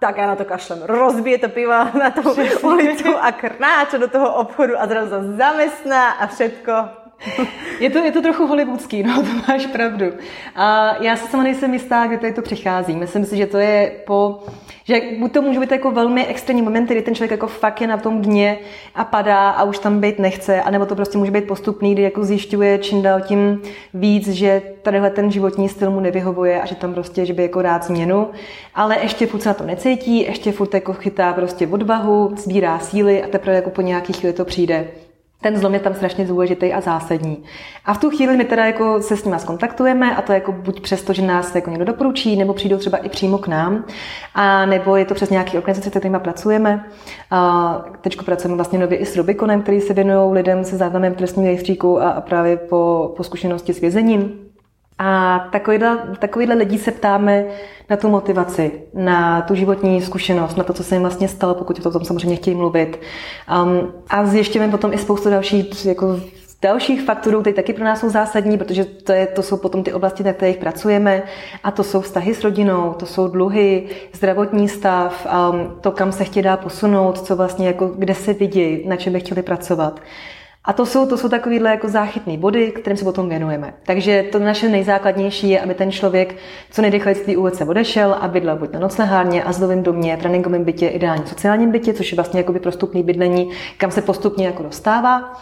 tak ja na to kašlem. Rozbije to pivo na tú ulicu a krnáče do toho obchodu a zrazu sa zamestná a všetko je to, je to trochu hollywoodský, no, to máš pravdu. A já se sama nejsem jistá, kde tady to přichází. Myslím si, že to je po, že buď to může být jako velmi extrémní momenty, kdy ten člověk jako fakt je na tom dně a padá a už tam být nechce, anebo to prostě může být postupný, kdy jako zjišťuje čím dál tím víc, že tadyhle ten životní styl mu nevyhovuje a že tam prostě, že by jako rád změnu, ale ještě furt se na to necítí, ještě furt jako chytá prostě odvahu, sbírá síly a teprve jako po nějakých chvíli to přijde ten zlom je tam strašně důležitý a zásadní. A v tu chvíli my teda jako se s nimi skontaktujeme a to jako buď přesto, že nás jako někdo doporučí, nebo přijdou třeba i přímo k nám, a nebo je to přes nějaké organizace, se kterými pracujeme. A teď pracujeme vlastně nově i s Rubikonem, který se věnují lidem se záznamem trestního rejstříku a právě po, po zkušenosti s vězením. A takovýhle, takovýhle lidí se ptáme na tu motivaci, na tu životní zkušenost, na to, co se jim vlastně stalo, pokud o tom samozřejmě chtějí mluvit. Um, a zjišťujeme potom i spoustu dalších jako dalších faktorů, které taky pro nás jsou zásadní, protože to, je, to jsou potom ty oblasti, na kterých pracujeme. A to jsou vztahy s rodinou, to jsou dluhy, zdravotní stav, um, to, kam se chtějí dá posunout, co vlastně, jako, kde se vidí, na čem by chtěli pracovat. A to jsou, to jsou takovýhle jako záchytné body, kterým se potom věnujeme. Takže to naše nejzákladnější je, aby ten člověk co nejrychleji z té ulice odešel a bydlel buď na noclehárně, azylovém domě, tréninkovém bytě, ideálním sociálním bytě, což je vlastně jakoby prostupný bydlení, kam se postupně jako dostává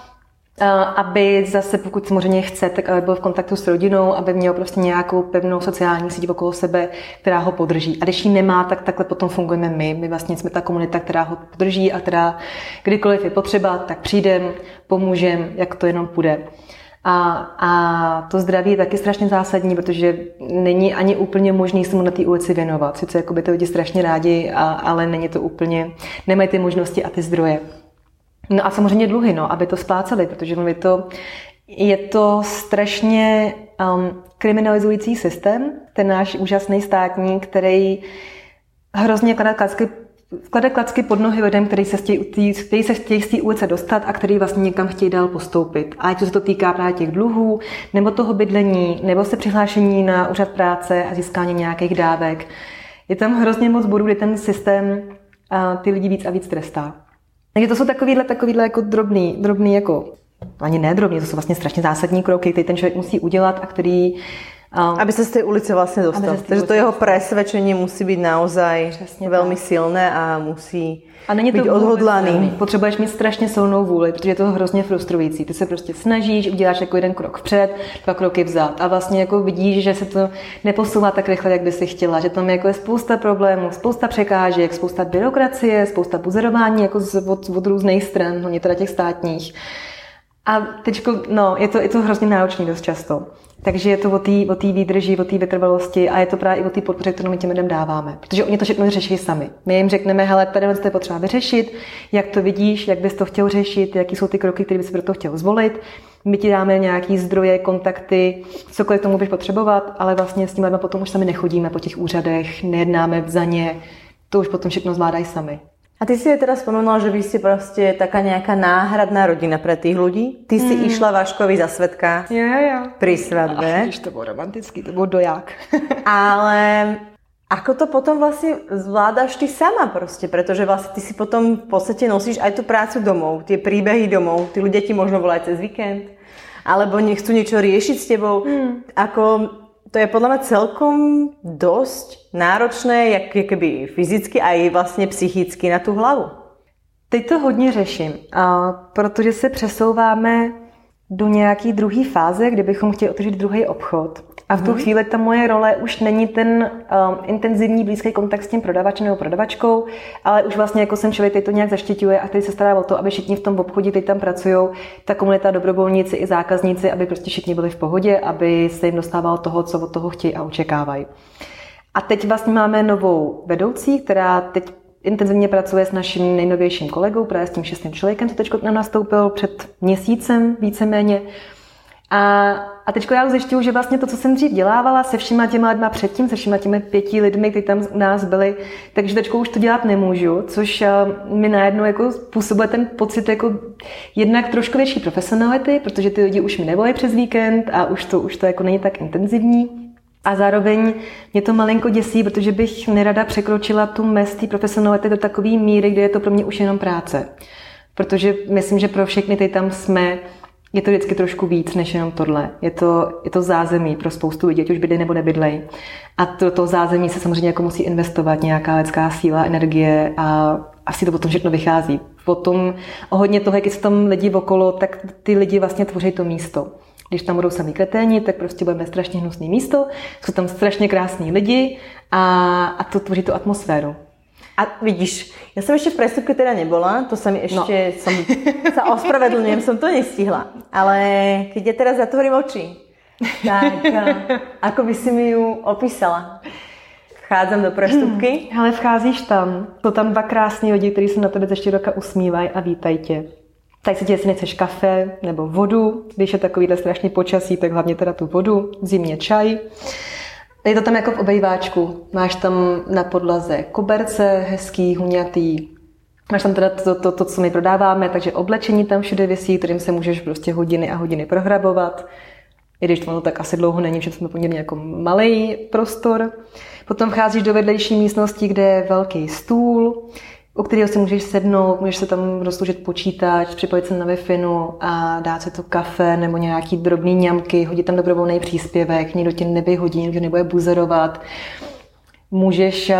aby zase, pokud samozřejmě chce, tak aby byl v kontaktu s rodinou, aby měl prostě nějakou pevnou sociální síť okolo sebe, která ho podrží. A když ji nemá, tak takhle potom fungujeme my. My vlastně jsme ta komunita, která ho podrží a která kdykoliv je potřeba, tak přijdem, pomůžem, jak to jenom půjde. A, a to zdraví je taky strašně zásadní, protože není ani úplně možný se mu na té ulici věnovat. Sice jako by to lidi strašně rádi, a, ale není to úplně, nemají ty možnosti a ty zdroje. No a samozřejmě dluhy, no, aby to spláceli, protože je to, je to strašně um, kriminalizující systém, ten náš úžasný státní, který hrozně klade klacky, klade klacky pod nohy lidem, kteří se, chtějí, kteří se chtějí z té ulice dostat a který vlastně někam chtějí dál postoupit. A ať se to týká právě těch dluhů, nebo toho bydlení, nebo se přihlášení na úřad práce a získání nějakých dávek. Je tam hrozně moc bodů, kdy ten systém uh, ty lidi víc a víc trestá. Takže to jsou takovýhle, takovýhle jako drobný, drobný jako, ani ne drobný, to jsou vlastně strašně zásadní kroky, který ten člověk musí udělat a který Um, aby se z té ulice vlastně dostal. Takže to jeho presvedčení musí být naozaj Přesně velmi tak. silné a musí a není to být odhodlaný. Potřebuješ mít strašně silnou vůli, protože je to hrozně frustrující. Ty se prostě snažíš, uděláš jako jeden krok vpřed, dva kroky vzad a vlastně jako vidíš, že se to neposouvá tak rychle, jak by si chtěla, že tam jako je spousta problémů, spousta překážek, spousta byrokracie, spousta buzerování jako z, od, od různých stran, hlavně teda těch státních. A teď, no, je to, je to hrozně náročný dost často. Takže je to o té výdrži, o té vytrvalosti a je to právě i o té podpoře, kterou my těm lidem dáváme. Protože oni to všechno řeší sami. My jim řekneme, hele, tady to je potřeba vyřešit, jak to vidíš, jak bys to chtěl řešit, jaký jsou ty kroky, které bys pro to chtěl zvolit. My ti dáme nějaký zdroje, kontakty, cokoliv tomu budeš potřebovat, ale vlastně s tím lidmi potom už sami nechodíme po těch úřadech, nejednáme za ně, to už potom všechno zvládají sami. A ty si je teraz spomenula, že vy ste proste taká nejaká náhradná rodina pre tých ľudí. Ty si mm. išla Váškovi za svetka jo, jo. pri svadbe. Ach, to bolo romantický, to bol doják. Ale Ako to potom vlastne zvládaš ty sama proste, pretože vlastne ty si potom v podstate nosíš aj tú prácu domov, tie príbehy domov, tí ľudia ti možno volajú cez víkend, alebo nechcú niečo riešiť s tebou. Hmm. Ako, to je podľa mňa celkom dosť náročné, jak keby fyzicky aj vlastne psychicky na tu hlavu. Teď to hodně řeším, a protože se přesouváme do nějaký druhé fáze, kde bychom chtěli otevřít druhý obchod. A v tu hmm. chvíli ta moje role už není ten um, intenzivní blízký kontakt s tím prodavačem nebo prodavačkou, ale už vlastně jako jsem člověk, který to nějak zaštiťuje a který se stará o to, aby všichni v tom obchodě teď tam pracují, ta komunita, dobrovolníci i zákazníci, aby prostě všichni byli v pohodě, aby se jim dostávalo toho, co od toho chtějí a očekávají. A teď vlastně máme novou vedoucí, která teď intenzivně pracuje s naším nejnovějším kolegou, právě s tím šestým člověkem, co teď nastoupil před měsícem víceméně. A, a teď já zjišťuju, že vlastně to, co jsem dřív dělávala se všema těma lidma předtím, se všema těmi pěti lidmi, kteří tam u nás byli, takže teď už to dělat nemůžu, což eh, mi najednou jako způsobuje ten pocit jako jednak trošku větší profesionality, protože ty lidi už mi nevolají přes víkend a už to, už to jako není tak intenzivní. A zároveň mě to malinko děsí, protože bych nerada překročila tu mez té profesionality do takové míry, kde je to pro mě už jenom práce. Protože myslím, že pro všechny ty tam jsme, je to vždycky trošku víc než jenom tohle. Je to, je to zázemí pro spoustu lidí, ať už bydlej nebo nebydlej. A to, to zázemí se samozřejmě jako musí investovat nějaká lidská síla, energie a asi to potom všechno vychází. Potom hodně toho, jak jsou tam lidi okolo, tak ty lidi vlastně tvoří to místo. Když tam budou samý kreténi, tak prostě budeme strašně hnusné místo, jsou tam strašně krásní lidi a, a to tvoří tu atmosféru. A vidíš, ja som ešte v presúbke teda nebola, to sa mi ešte, no. som, sa ospravedlňujem, som to nestihla. Ale keď ja teraz zatvorím oči, tak ako by si mi ju opísala? Vchádzam do prestupky. Ale vcházíš tam. Jsou tam dva krásní lidi, kteří se na tebe ze široka usmívají a vítají tě. Tak si tě, jestli nechceš kafe nebo vodu, když je takovýhle strašný počasí, tak hlavně teda tu vodu, zimně čaj. Je to tam jako v obejváčku. Máš tam na podlaze koberce, hezký, huňatý. Máš tam teda to, to, to, co my prodáváme, takže oblečení tam všude vysí, kterým se můžeš prostě hodiny a hodiny prohrabovat. I když to tak asi dlouho není, že jsme poměrně jako malý prostor. Potom vcházíš do vedlejší místnosti, kde je velký stůl, u kterého si můžeš sednout, můžeš se tam rozsloužit počítač, připojit se na wi a dát si to kafe nebo nějaký drobný ňamky, hodit tam dobrovolný příspěvek, nikdo tě nevyhodí, nikdo nebude buzerovat. Můžeš, eh,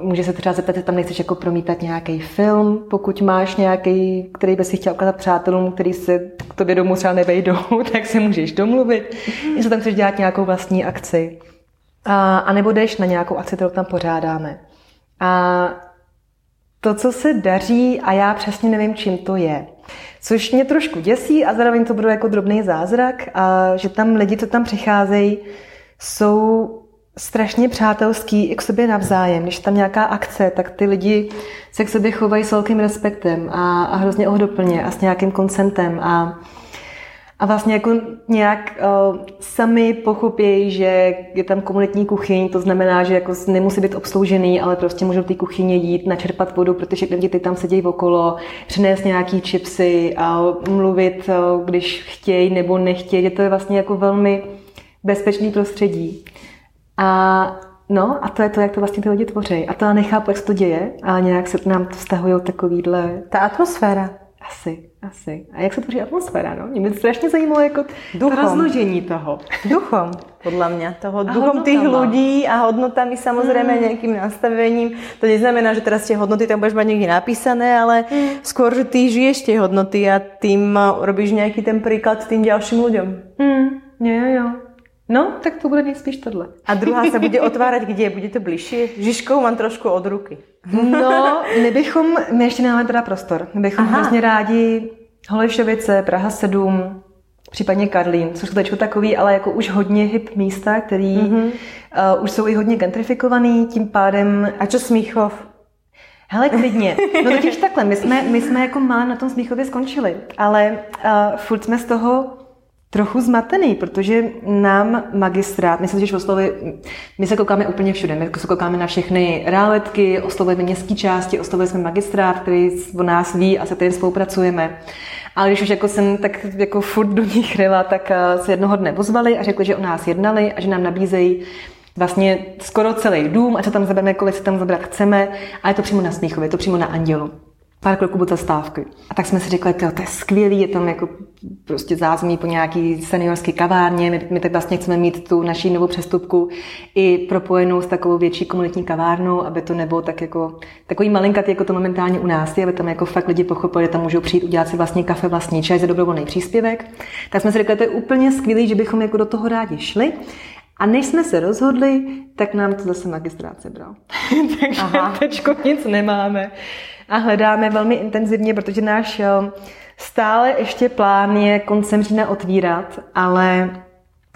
můžeš se třeba zeptat, jestli tam nechceš jako promítat nějaký film, pokud máš nějaký, který by si chtěl ukázat přátelům, který se k tobě domů třeba nevejdou, tak se můžeš domluvit, jestli tam chceš dělat nějakou vlastní akci. A, a nebo jdeš na nějakou akci, kterou tam pořádáme. A to, co se daří a já přesně nevím, čím to je. Což mě trošku děsí a zároveň to bude jako drobný zázrak a že tam lidi, co tam přicházejí, jsou strašně přátelský i k sobě navzájem. Když tam nějaká akce, tak ty lidi se k sobě chovají s velkým respektem a, a hrozně ohdoplně a s nějakým koncentem a a vlastně jako nějak uh, sami pochopějí, že je tam komunitní kuchyň, to znamená, že jako nemusí být obsloužený, ale prostě můžou ty kuchyně jít, načerpat vodu, protože ty děti tam sedějí okolo, přinést nějaký čipsy a mluvit, uh, když chtějí nebo nechtějí. Je to je vlastně jako velmi bezpečný prostředí. A No a to je to, jak to vlastně ty lidi tvoří. A to já nechápu, jak se to děje, a nějak se nám to vztahují takovýhle... Ta atmosféra. Asi, asi. A jak se tvoří atmosféra, no? Mě by strašně zajímalo jako duchom. to rozložení toho. Duchom, podľa mňa. Toho a duchom tých ľudí a hodnotami samozrejme hmm. nejakým nastavením. To neznamená, že teraz tie hodnoty tam budeš mať niekde napísané, ale hmm. skôr, že ty žiješ tie hodnoty a tým robíš nejaký ten príklad tým ďalším ľuďom. Hmm. Jo, jo. No, tak to bude nejspíš tohle. A druhá se bude otvárať kde? Bude to bližšie? Žižkou mám trošku od ruky. No, my bychom, my ještě nemáme teda prostor. My bychom Aha. hrozně rádi Holešovice, Praha 7, případně Karlín, což jsou teď takový, ale jako už hodně hip místa, který mm-hmm. uh, už jsou i hodně gentrifikovaný, tím pádem... A čo Smíchov? Hele, klidně. No totiž takhle, my jsme, my jsme jako má na tom Smíchově skončili, ale uh, furt jsme z toho trochu zmatený, protože nám magistrát, myslím, že oslovuje, my se koukáme úplně všude, my se koukáme na všechny realitky, oslovujeme městské části, oslovujeme jsme magistrát, který o nás ví a se kterým spolupracujeme. Ale když už jako jsem tak jako furt do nich ryla, tak eh, se jednoho dne pozvali a řekli, že o nás jednali a že nám nabízejí vlastně skoro celý dům, a co tam zabereme, kolik se tam zabrat chceme, a je to přímo na Smíchově, je to přímo na Andělu pár kroků od zastávky. A tak jsme si řekli, to je skvělý, je tam jako prostě zázemí po nějaký seniorské kavárně, my, my tak vlastně chceme mít tu naší novou přestupku i propojenou s takovou větší komunitní kavárnou, aby to nebylo tak jako takový malinkatý, jako to momentálně u nás je, aby tam jako fakt lidi pochopili, že tam můžou přijít udělat si vlastní kafe, vlastní čaj za dobrovolný příspěvek. Tak jsme si řekli, to je úplně skvělý, že bychom jako do toho rádi šli. A než jsme se rozhodli, tak nám to zase magistrát sebral. Takže teď nic nemáme a hledáme velmi intenzivně, protože náš eh, stále ještě plán je koncem října otvírat, ale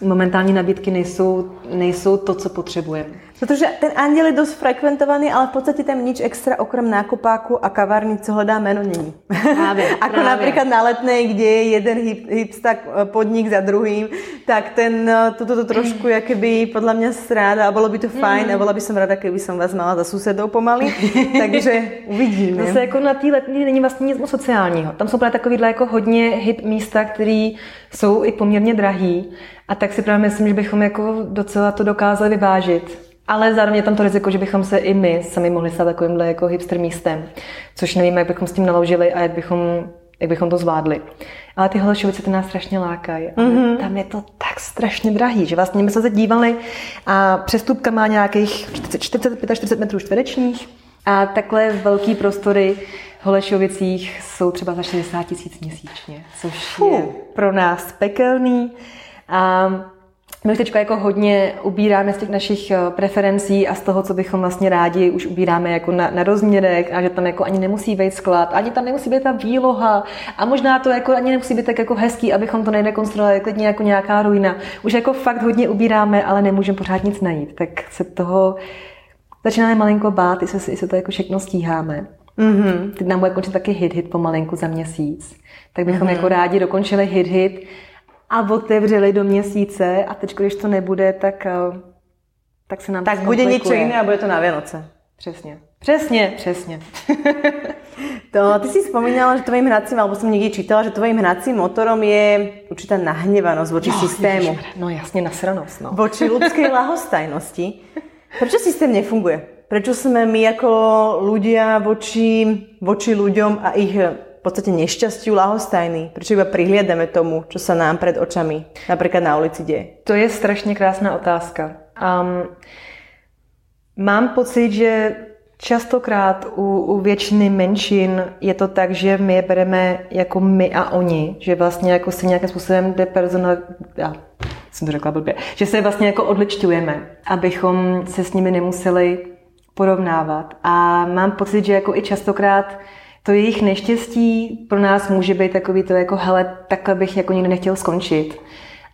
momentální nabídky nejsou, nejsou to, co potřebujeme. Protože ten anděl je dost frekventovaný, ale v podstatě tam nič extra okrem nákupáku a kavárny, co hledá meno, není. Právě, Ako právě. například na letnej, kde je jeden hip, hipstak eh, podnik za druhým, tak ten, eh, toto to trošku jakoby podle mě stráda a bylo by to fajn mm. a byla by som rada, keby som vás mala za susedou pomaly, takže uvidíme. Zase jako na té letní není vlastně nic moc sociálního. Tam jsou právě takovýhle jako hodně hit místa, které jsou i poměrně drahý a tak si právě myslím, že bychom jako docela to dokázali vyvážit. Ale zároveň je tam to riziko, že bychom se i my sami mohli stát takovýmhle jako hipster místem, což nevíme, jak bychom s tím naložili a jak bychom, jak bychom to zvládli. Ale ty Holešovice ty nás strašně lákají. Mm-hmm. Tam je to tak strašně drahý, že vlastně my jsme se dívali a přestupka má nějakých 40-45 metrů čtverečních a takhle velký prostory v Holešovicích jsou třeba za 60 tisíc měsíčně, což Fuh. je pro nás pekelný. A my teď jako hodně ubíráme z těch našich eh, preferencí a z toho, co bychom vlastně rádi, už ubíráme jako na, na rozměrek a že tam jako ani nemusí být sklad, ani tam nemusí být ta výloha a možná to jako ani nemusí být tak jako hezký, abychom to nedekonstruovali klidně jako nějaká ruina. Už jako fakt hodně ubíráme, ale nemůžeme pořád nic najít. Tak se toho začínáme malinko bát, jestli, jestli to jako všechno stíháme. Mm-hmm. Teď nám bude končit taky hit, hit pomalinku za měsíc. Tak bychom mm-hmm. jako rádi dokončili hit, hit a otevřeli do měsíce a teď, když to nebude, tak, eh, tak se nám Tak bude něco jiné a bude to na Vianoce. Přesně. Přesně, přesně. to, ty si spomínala, že tvojím hracím, alebo jsem někdy čítala, že tvojím hracím motorom je určitá nahněvanost voči no, systému. Ježiš, no jasně, nasranost. No. Voči ľudskej lahostajnosti. Proč systém nefunguje? Prečo sme my jako ľudia voči, voči ľuďom a ich podstate nešťastiu lahostajný? Prečo iba prihliadame tomu, čo sa nám pred očami napríklad na ulici deje? To je strašně krásná otázka. Um, mám pocit, že Častokrát u, u většiny menšin je to tak, že my je bereme jako my a oni, že vlastně jako si nějakým způsobem depersonal... Já jsem to řekla blbě. Že se vlastně jako odličťujeme, abychom se s nimi nemuseli porovnávat. A mám pocit, že jako i častokrát to jejich neštěstí pro nás může být takový to jako, hele, takhle bych jako nikdy nechtěl skončit.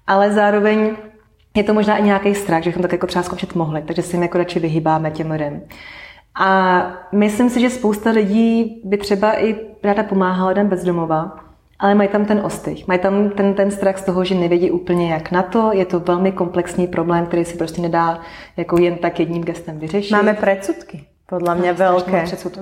Ale zároveň je to možná i nějaký strach, že bychom tak jako třeba skončit mohli, takže si jim jako radši vyhýbáme těm lidem. A myslím si, že spousta lidí by třeba i ráda pomáhala lidem bezdomova, ale mají tam ten ostych, mají tam ten, ten strach z toho, že nevědí úplně jak na to. Je to velmi komplexní problém, který si prostě nedá jako jen tak jedním gestem vyřešit. Máme predsudky. Podľa mňa veľké.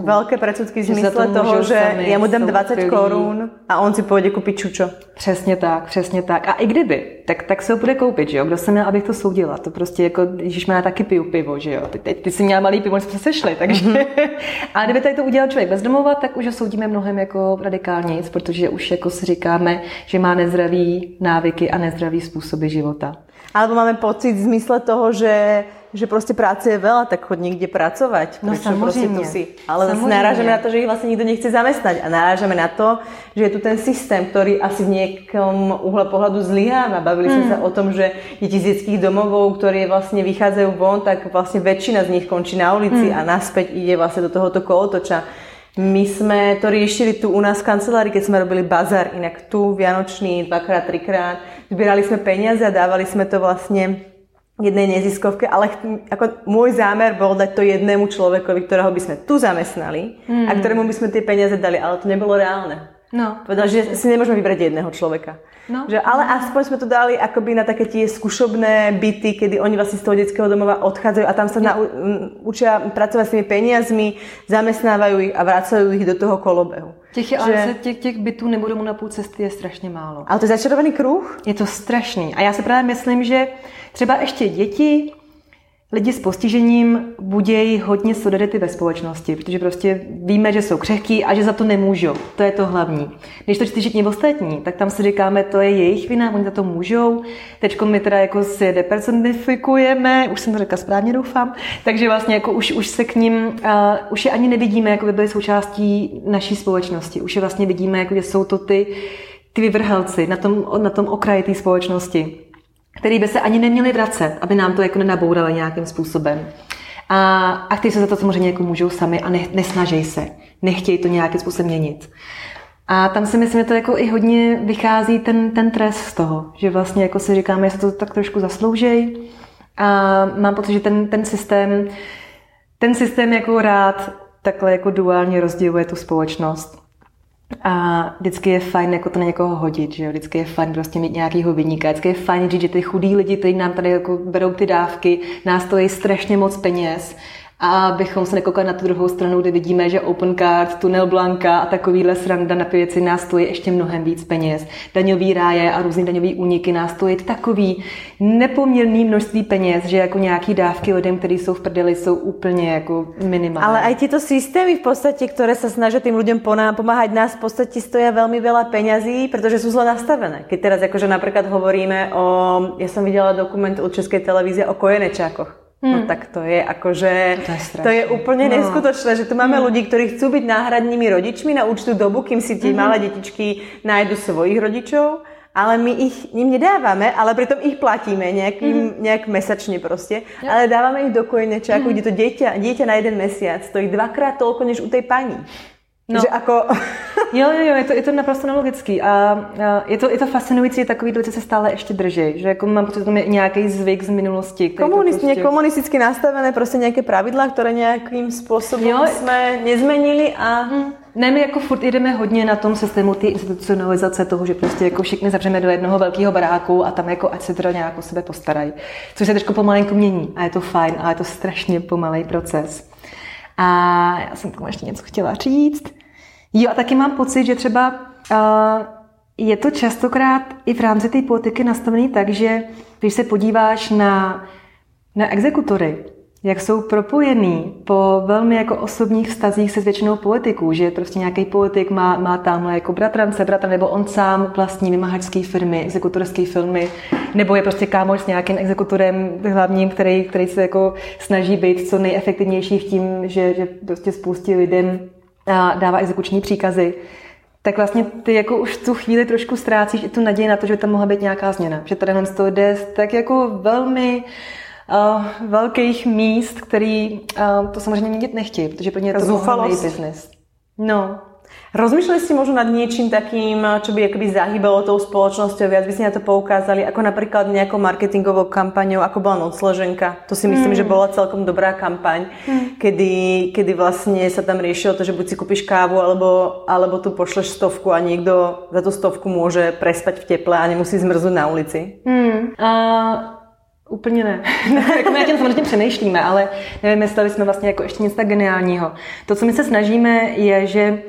Veľké predsudky v zmysle toho, že já mu dám 20 skvělý. korun a on si půjde koupit čučo. Přesně tak, přesně tak. A i kdyby, tak, tak se ho bude koupit, že jo? Kdo jsem měl, abych to soudila? To prostě jako, když má taky piju pivo, že jo? Ty, ty, ty jsi měla malý pivo, jsme se sešli, takže. Mm-hmm. a kdyby tady to udělal člověk bezdomova, tak už ho soudíme mnohem jako radikálněji, protože už jako si říkáme, že má nezdravý návyky a nezdravý způsoby života. Alebo máme pocit v zmysle toho, že že prostě práce je veľa, tak chod někde pracovat. No samozřejmě. Tu si. Ale samozřejmě. narážeme na to, že ich vlastně nikdo nechce zamestnať a narážeme na to, že je tu ten systém, který asi v někom uhle pohledu zlyháva. Bavili hmm. jsme se o tom, že děti z dětských domovů, které vlastně vycházejí von, tak vlastně většina z nich končí na ulici hmm. a naspäť ide vlastně do tohoto kolotoča. My jsme to riešili tu u nás v kancelárii, keď jsme robili bazar, inak tu vianočný dvakrát, trikrát. Zbierali jsme peniaze a dávali jsme to vlastně jednej neziskovke, ale ako môj zámer bol dať to jednému človekovi, ktorého by sme tu zamestnali mm. a ktorému by sme tie peniaze dali, ale to nebolo reálne. No. Povedal, že si nemôžeme vybrať jedného človeka. No. Že, ale aspoň sme to dali akoby na také tie skúšobné byty, kedy oni vlastne z toho detského domova odchádzajú a tam sa na, učia pracovať s tými peniazmi, zamestnávajú ich a vracajú ich do toho kolobehu. Těch, je, že... ale těch, těch bytů nebo domů na půl cesty je strašně málo. Ale to je začarovaný kruh? Je to strašný. A já si právě myslím, že třeba ještě děti lidi s postižením budějí hodně solidarity ve společnosti, protože prostě víme, že jsou křehký a že za to nemůžou. To je to hlavní. Když to čtyři všichni ostatní, tak tam si říkáme, to je jejich vina, oni za to můžou. Teď my teda jako si depersonifikujeme, už jsem to řekla správně, doufám, takže vlastně jako už, už se k ním, uh, už je ani nevidíme, jako by byly součástí naší společnosti. Už je vlastně vidíme, jako že jsou to ty, ty vyvrhelci na tom, na tom okraji té společnosti který by se ani neměli vracet, aby nám to jako nenabourali nějakým způsobem. A, a kteří se za to samozřejmě jako můžou sami a ne, nesnaží se, nechtějí to nějakým způsobem měnit. A tam si myslím, že to jako i hodně vychází ten, ten trest z toho, že vlastně jako si říkáme, jestli to tak trošku zasloužej. A mám pocit, že ten, ten systém, ten systém jako rád takhle jako duálně rozděluje tu společnost. A vždycky je fajn jako to na někoho hodit, že jo? Vždycky je fajn prostě mít nějakýho vyníka. Vždycky je fajn říct, že ty chudí lidi, kteří nám tady jako berou ty dávky, nás stojí strašně moc peněz a abychom se nekoukali na tu druhou stranu, kde vidíme, že Open Card, Tunel Blanka a takovýhle sranda na věci nás stojí ještě mnohem víc peněz. Daňový ráje a různý daňový úniky nás stojí takový nepoměrný množství peněz, že jako nějaký dávky lidem, kteří jsou v prdeli, jsou úplně jako minimální. Ale aj tyto systémy v podstatě, které se snaží tým lidem pomáhat nás v podstatě stojí velmi veľa peňazí, protože jsou zle nastavené. Keď teraz jakože například hovoríme o, já jsem viděla dokument od České televize o kojenečákoch. No tak to je akože, to je, to je úplne no. neskutočné, že tu máme hmm. ľudí, ktorí chcú byť náhradnými rodičmi na určitú dobu, kým si tie hmm. malé detičky nájdu svojich rodičov, ale my ich ním nedávame, ale pritom ich platíme nejakým, hmm. nejak mesačne proste, ja. ale dávame ich do kojenečáku, hmm. kde to dieťa, dieťa na jeden mesiac stojí dvakrát toľko, než u tej pani. No. Že ako... jo, jo, jo, je to, je to naprosto nelogický a, a je, to, je to fascinující, takový věci se stále ještě drží, že jako mám pocit, že to je nějaký zvyk z minulosti. Komunist, prostě... komunisticky nastavené prostě nějaké pravidla, které nějakým způsobem jo. jsme nezmenili a... Hmm. Ne, my jako furt jdeme hodně na tom systému ty institucionalizace toho, že prostě jako všichni zavřeme do jednoho velkého baráku a tam jako ať se teda nějak o sebe postarají. Což se teď pomalinko mění a je to fajn, ale je to strašně pomalý proces. A já jsem tomu ještě něco chtěla říct. Jo, a taky mám pocit, že třeba uh, je to častokrát i v rámci té politiky nastavený tak, že když se podíváš na, na exekutory, jak jsou propojený po velmi jako osobních vztazích se většinou politiků, že prostě nějaký politik má, má tamhle jako bratrance, bratra, nebo on sám vlastní vymahačské firmy, exekutorské firmy, nebo je prostě kámoš s nějakým exekutorem hlavním, který, který se jako snaží být co nejefektivnější v tím, že, že prostě spoustě lidem dává exekuční příkazy, tak vlastně ty jako už tu chvíli trošku ztrácíš i tu naději na to, že tam mohla být nějaká změna. Že tady to jde tak jako velmi uh, velkých míst, který uh, to samozřejmě měnit nechtějí, protože pro ně je to zoufalý biznis. No, Rozmýšľali ste možno nad niečím takým, čo by akoby zahýbalo tou spoločnosťou, viac by ste na to poukázali, ako napríklad nejakou marketingovou kampaňou, ako bola Nocleženka. To si myslím, mm. že bola celkom dobrá kampaň, mm. kedy, kedy vlastne sa tam riešilo to, že buď si kúpiš kávu, alebo, alebo tu pošleš stovku a niekto za tú stovku môže prespať v teple a nemusí zmrznúť na ulici. Mm. Uh... Úplně ne. jako my na tím samozřejmě přemýšlíme, ale nevím, jestli jsme vlastně jako ještě nic tak geniálního. To, co my se snažíme, je, že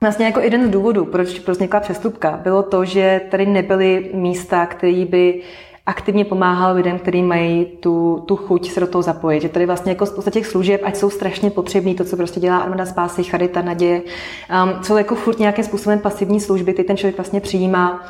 Vlastně jako jeden z důvodů, proč vznikla přestupka, bylo to, že tady nebyly místa, které by aktivně pomáhal lidem, kteří mají tu, tu chuť se do toho zapojit. Že tady vlastně jako z těch služeb, ať jsou strašně potřební, to, co prostě dělá Armada Spásy, Charita, Naděje, um, jsou jako furt nějakým způsobem pasivní služby, ty ten člověk vlastně přijímá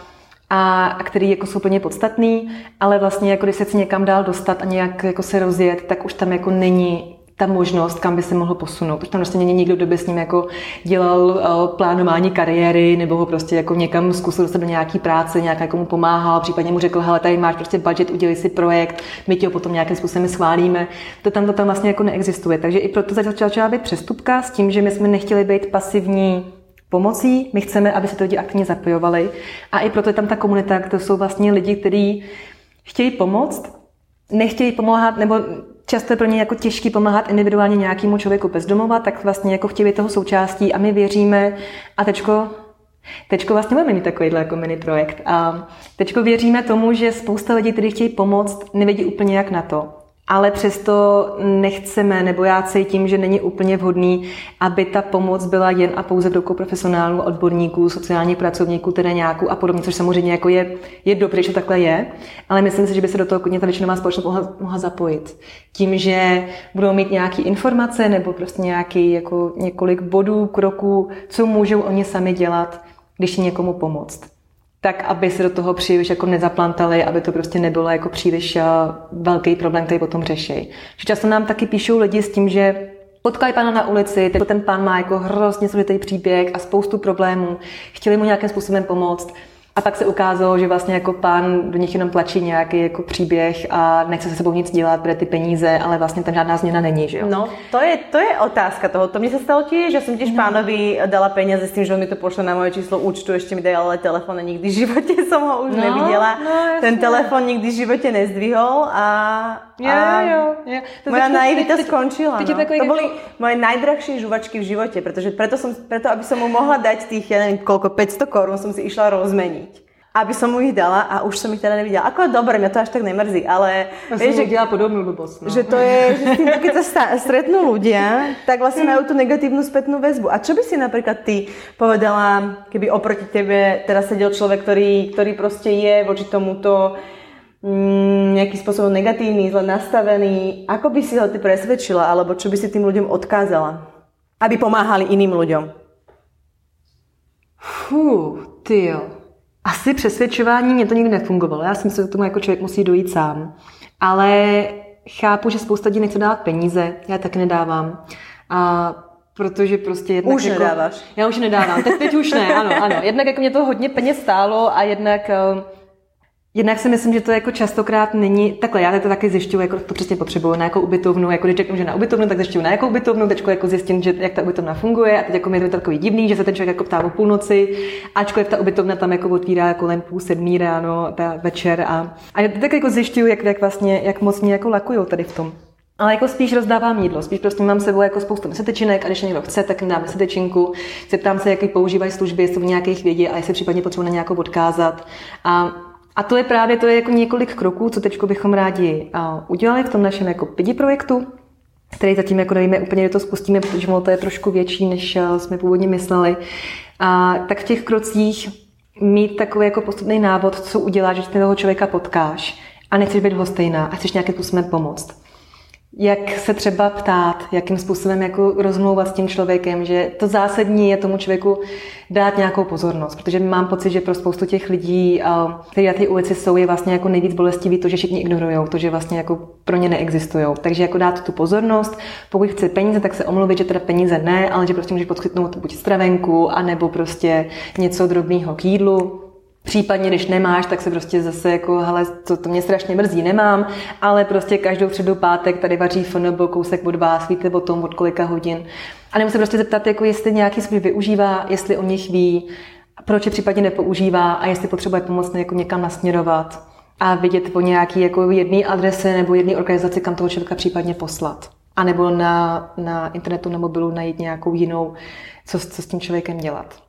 a, a který jako jsou plně podstatný, ale vlastně jako když se chce někam dál dostat a nějak jako se rozjet, tak už tam jako není ta možnost, kam by se mohl posunout. Protože tam prostě není někdo, kdo by s ním jako dělal uh, plánování kariéry, nebo ho prostě jako někam zkusil dostat do nějaký práce, nějak jako mu pomáhal, případně mu řekl, hele, tady máš prostě budget, udělej si projekt, my ti ho potom nějakým způsobem schválíme. To tam, to tam vlastně jako neexistuje. Takže i proto začala být přestupka s tím, že my jsme nechtěli být pasivní pomocí, my chceme, aby se to lidi aktivně zapojovali. A i proto je tam ta komunita, to jsou vlastně lidi, kteří chtějí pomoct, nechtějí pomáhat, nebo často je pro ně jako těžký pomáhat individuálně nějakému člověku bezdomova, tak vlastně jako chtějí toho součástí a my věříme a tečko Teďko vlastně budeme mít takovýhle jako mini projekt a teďko věříme tomu, že spousta lidí, kteří chtějí pomoct, nevědí úplně jak na to. Ale přesto nechceme, nebo já cítím, že není úplně vhodný, aby ta pomoc byla jen a pouze v rukou profesionálů, odborníků, sociálních pracovníků, tedy nějakou a podobně, což samozřejmě jako je, je dobře, že takhle je, ale myslím si, že by se do toho klidně ta většinová společnost mohla, mohla zapojit. Tím, že budou mít nějaké informace nebo prostě nějaký jako několik bodů, kroků, co můžou oni sami dělat, když někomu pomoct tak aby se do toho příliš jako nezaplantali, aby to prostě nebylo jako příliš eh, velký problém, který potom řeší. Že často nám taky píšou lidi s tím, že potkali pana na ulici, ten pán má jako hrozně složitý příběh a spoustu problémů, chtěli mu nějakým způsobem pomoct a pak se ukázalo, že vlastně jako pán do nich jenom tlačí nějaký jako příběh a nechce se sebou nic dělat, bude ty peníze, ale vlastně tam žádná změna není, že jo? No, to je, to je otázka toho. To mi se stalo tiež, že jsem tiež no. pánovi dala peníze s tím, že on mi to pošle na moje číslo účtu, ještě mi dal ale telefon a nikdy v životě jsem ho už no, neviděla. No, Ten telefon nikdy v životě nezdvihol a, jo, a jo, jo. To moja naivita skončila. no. to byly moje najdrahšie žuvačky v životě, protože preto, som, preto aby som mu mohla dať tých, ja neviem, koľko, 500 korun som si išla rozmeniť aby som mu ich dala a už som ich teda nevidela. Ako dobre, mňa to až tak nemrzí, ale... Ja vieš, že dělá podobnú blbosť. No. Že to je, že s keď sa stretnú ľudia, tak vlastne majú tú negatívnu spätnú väzbu. A čo by si napríklad ty povedala, keby oproti tebe teraz sedel človek, ktorý, ktorý proste je voči tomuto mm, nejakým spôsobom negatívny, zle nastavený, ako by si ho ty presvedčila, alebo čo by si tým ľuďom odkázala, aby pomáhali iným ľuďom? Fú, ty jo asi přesvědčování mě to nikdy nefungovalo. Já si myslím, že k tomu jako člověk musí dojít sám. Ale chápu, že spousta lidí nechce dávat peníze, já taky nedávám. A protože prostě jednak Už jako, nedáváš. Já už nedávám, teď, teď už ne, ano, ano. Jednak jako mě to hodně peněz stálo a jednak uh, Jednak si myslím, že to jako častokrát není, takhle já to taky zjišťuju, jako to přesně potřebuju, na jakou ubytovnu, jako když řeknu, že na ubytovnu, tak zjišťuju na jakou ubytovnu, teď jako zjistím, že jak ta ubytovna funguje a teď jako mi je to takový divný, že se ten člověk jako ptá o půlnoci, ačkoliv ta ubytovna tam jako otvírá kolem půl sedmí ráno, ta večer a, a tak jako zjišťuju, jak, jak vlastně, jak moc mě jako lakujou tady v tom. Ale jako spíš rozdávám jídlo, spíš prostě mám sebou jako spoustu mesetečínek a když někdo chce, tak dám mesetečinku. Zeptám se, jaký používají služby, jestli v nějakých vědí a jestli případně potřebuji na nějakou odkázat. A a to je právě to je jako několik kroků, co teď bychom rádi udělali v tom našem jako pidi projektu, který zatím jako nevíme úplně, kdy to spustíme, protože to je trošku větší, než jsme původně mysleli. A tak v těch krocích mít takový jako postupný návod, co uděláš, že toho člověka potkáš a nechceš být hostejná a chceš nějakým způsobem pomoct jak se třeba ptát, jakým způsobem jako rozmlouvat s tím člověkem, že to zásadní je tomu člověku dát nějakou pozornost, protože mám pocit, že pro spoustu těch lidí, kteří na té ulici jsou, je vlastně jako nejvíc bolestivý to, že všichni ignorují, to, že vlastně jako pro ně neexistují. Takže jako dát tu pozornost, pokud chce peníze, tak se omluvit, že teda peníze ne, ale že prostě může poskytnout buď stravenku, anebo prostě něco drobného k jídlu, Případně, když nemáš, tak se prostě zase jako, hele, to, to mě strašně mrzí, nemám, ale prostě každou středu pátek tady vaří FNB kousek od vás, víte o tom, od kolika hodin. A nebo se prostě zeptat, jako jestli nějaký služby využívá, jestli o nich ví, proč je případně nepoužívá a jestli potřebuje pomoc jako někam nasměrovat a vidět po nějaký jako jedné adrese nebo jedné organizaci, kam toho člověka případně poslat. A nebo na, na internetu, na mobilu najít nějakou jinou, co, co s tím člověkem dělat.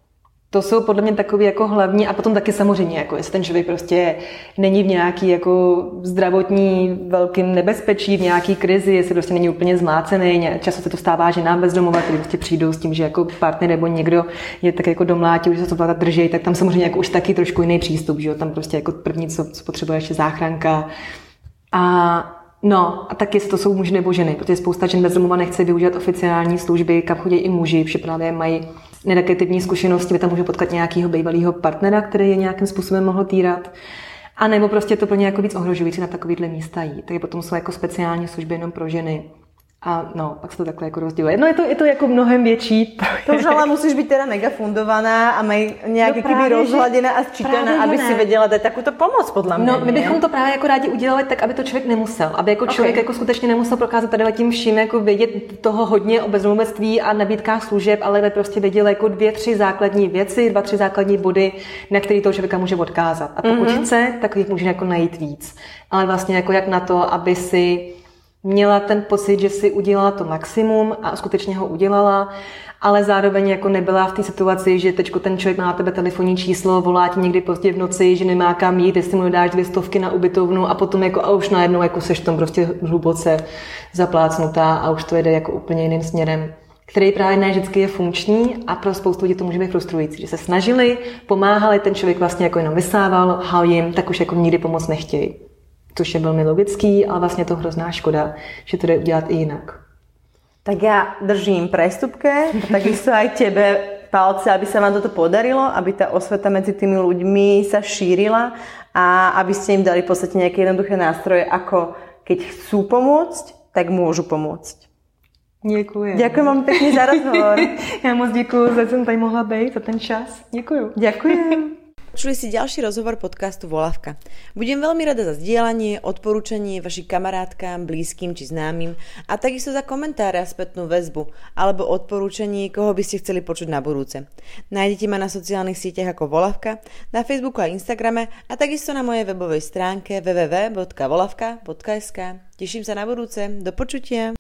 To jsou podle mě takové jako hlavní a potom taky samozřejmě, jako jestli ten člověk prostě není v nějaký jako zdravotní velkým nebezpečí, v nějaký krizi, jestli prostě není úplně zmácený, často se to stává, že nám bezdomova, kteří prostě přijdou s tím, že jako partner nebo někdo je tak jako domlátil, že se to vláda drží, tak tam samozřejmě jako už taky trošku jiný přístup, že jo, tam prostě jako první, co, co potřebuje ještě záchranka. A No, a taky to jsou muži nebo ženy, protože spousta žen bezdomova nechce využívat oficiální služby, kam chodí i muži, vše právě mají negativní zkušenosti, by tam můžou potkat nějakého bývalého partnera, který je nějakým způsobem mohl týrat. A nebo prostě to pro ně jako víc ohrožující na takovýhle místa jít. Takže potom jsou jako speciální služby jenom pro ženy. A no, pak se to takhle jako rozděluje. No je to, je to jako mnohem větší. To už ale musíš být teda mega fundovaná a maj nějak no kdyby rozhladěná a sčítaná, aby ne. si věděla dát takovou pomoc, podle mě. No, my bychom to právě jako rádi udělali tak, aby to člověk nemusel. Aby jako člověk okay. jako skutečně nemusel prokázat tady tím vším, jako vědět toho hodně o bezdomovectví a nabídkách služeb, ale by prostě věděl jako dvě, tři základní věci, dva, tři základní body, na který toho člověka může odkázat. A pokud mm-hmm. chce, tak jich může jako najít víc. Ale vlastně jako jak na to, aby si Měla ten pocit, že si udělala to maximum a skutečně ho udělala, ale zároveň jako nebyla v té situaci, že teď ten člověk má na tebe telefonní číslo, volá ti někdy pozdě v noci, že nemá kam jít, jestli mu dáš dvě stovky na ubytovnu a potom jako a už najednou jako seš tam prostě hluboce zaplácnutá a už to jede jako úplně jiným směrem který právě ne vždycky je funkční a pro spoustu lidí to může být frustrující, že se snažili, pomáhali, ten člověk vlastně jako jenom vysával, hal jim, tak už jako nikdy pomoc nechtějí. Což je velmi logický, ale vlastně to hrozná škoda, že to jde udělat i jinak. Tak já držím prestupke, takisto aj tebe palce, aby sa vám toto podarilo, aby ta osveta medzi tými ľuďmi sa šírila a aby ste im dali v podstate nejaké jednoduché nástroje, ako keď chcú pomôcť, tak môžu pomôcť. Děkuji. Děkuji vám pěkně za rozhovor. Já moc děkuji, že jsem tady mohla být, za ten čas. Děkuji. Děkuji. Počuli si ďalší rozhovor podcastu Volavka. Budem veľmi rada za zdieľanie, odporúčanie vašim kamarátkám, blízkym či známym a takisto za komentáre a spätnú väzbu alebo odporúčanie, koho by ste chceli počuť na budúce. Nájdete ma na sociálnych sieťach ako Volavka, na Facebooku a Instagrame a takisto na mojej webovej stránke www.volavka.sk. Teším sa na budúce. Do počutia.